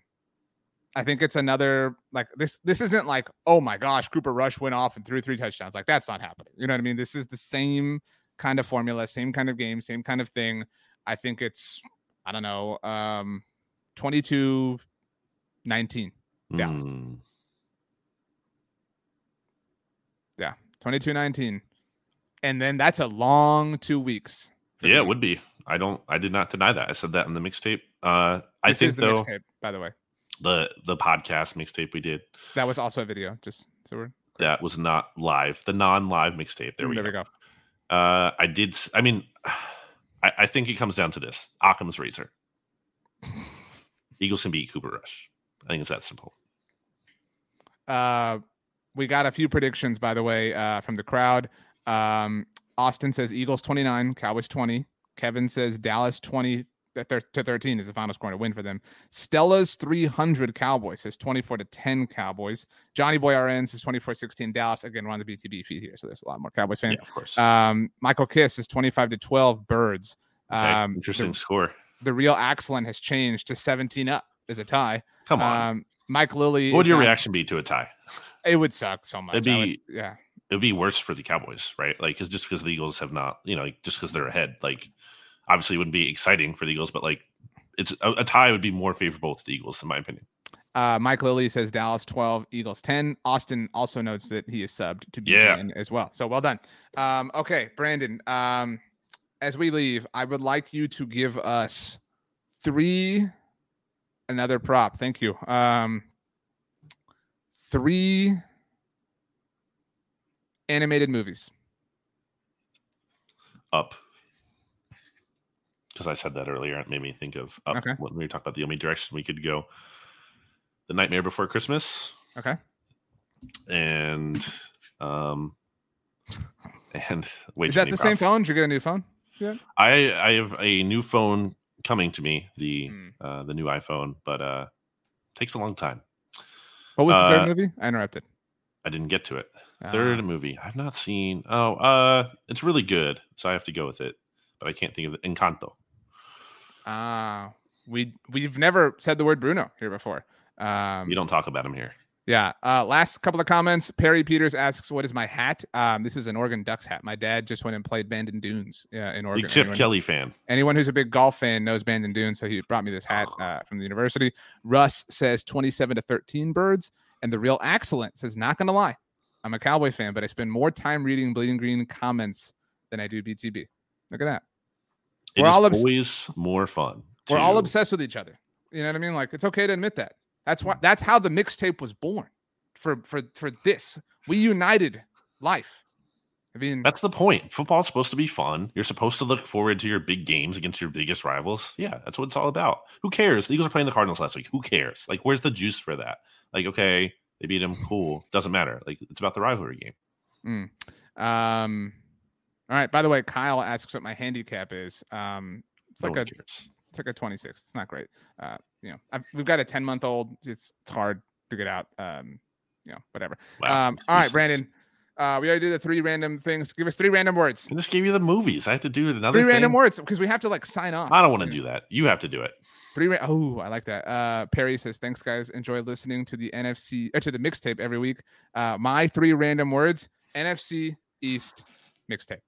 I think it's another like this. This isn't like oh my gosh, Cooper Rush went off and threw three touchdowns. Like that's not happening. You know what I mean? This is the same kind of formula, same kind of game, same kind of thing. I think it's I don't know, um 22 19. Dallas. Hmm. Yeah, 22 19. And then that's a long 2 weeks. Yeah, the it would be. I don't. I did not deny that. I said that in the mixtape. Uh, I think is the though mixtape, by the way. the the podcast mixtape we did That was also a video, just so we're that was not live. The non-live mixtape. There we there go. we go. Uh, I did. I mean, I, I think it comes down to this: Occam's razor. Eagles can beat Cooper Rush. I think it's that simple. Uh, we got a few predictions, by the way, uh, from the crowd. Um, Austin says Eagles 29, Cowboys 20. Kevin says Dallas 20 to 13 is the final score and a win for them. Stella's 300 Cowboys says 24 to 10 Cowboys. Johnny Boy RN says 24 16 Dallas. Again, we're on the BTB feed here, so there's a lot more Cowboys fans. Yeah, of course. Um, Michael Kist is 25 to 12 Birds. Okay, Um, Interesting the, score. the real excellent has changed to 17 up as a tie. Come on. Um, Mike Lilly. what would your not- reaction be to a tie? It would suck so much. It'd I would- be- yeah. It would be worse for the Cowboys, right? Like, because just because the Eagles have not, you know, like just because they're ahead, like, obviously it wouldn't be exciting for the Eagles, but like, it's a, a tie would be more favorable to the Eagles, in my opinion. Uh, Mike Lilly says Dallas 12, Eagles 10. Austin also notes that he is subbed to Yeah. BTN as well. So well done. Um, okay, Brandon. Um, as we leave, I would like you to give us three another prop. Thank you. Um, three animated movies. Up. Because I said that earlier, it made me think of up Okay. when we talking about the only direction we could go. The Nightmare Before Christmas Okay. and um and wait. is that the same phone? Did you get a new phone? Yeah. I I have a new phone coming to me, the Hmm. uh the new iPhone, but uh takes a long time. What was the Uh, third movie? I interrupted. I didn't get to it. Third uh, movie I've not seen. Oh, uh, it's really good, so I have to go with it. But I can't think of it. Encanto. Ah, uh, we we've never said the word Bruno here before. Um, you don't talk about him here. Yeah. Uh, last couple of comments. Perry Peters asks, "What is my hat?" Um, this is an Oregon Ducks hat. My dad just went and played Bandon Dunes uh, in Oregon. Big Chip anyone, Kelly fan. Anyone who's a big golf fan knows Bandon Dunes, so he brought me this hat uh, from the university. Russ says twenty-seven to thirteen birds, and the real excellent says, "Not gonna lie, I'm a Cowboy fan, but I spend more time reading Bleeding Green comments than I do BTB. Look at that. It we're all obs- always more fun. We're all obsessed with each other. You know what I mean? Like it's okay to admit that. That's why that's how the mixtape was born. For for for this, we united life. I mean, that's the point. Football's supposed to be fun. You're supposed to look forward to your big games against your biggest rivals. Yeah, that's what it's all about. Who cares? The Eagles are playing the Cardinals last week. Who cares? Like, where's the juice for that? Like, okay, they beat him. Cool. Doesn't matter. Like, it's about the rivalry game. Mm. Um. All right. By the way, Kyle asks what my handicap is. Um, it's no like a cares. it's like a 26. It's not great. Uh, you know, I've, we've got a 10 month old. It's it's hard to get out. Um, you know, whatever. Wow. Um, all right, Brandon. Uh, we already do the three random things. Give us three random words. I just gave you the movies. I have to do another three thing? random words because we have to like sign off. I don't want to do that. You have to do it. Three. Ra- oh, I like that. Uh, Perry says, "Thanks, guys. Enjoy listening to the NFC uh, to the mixtape every week." Uh, my three random words: NFC East mixtape.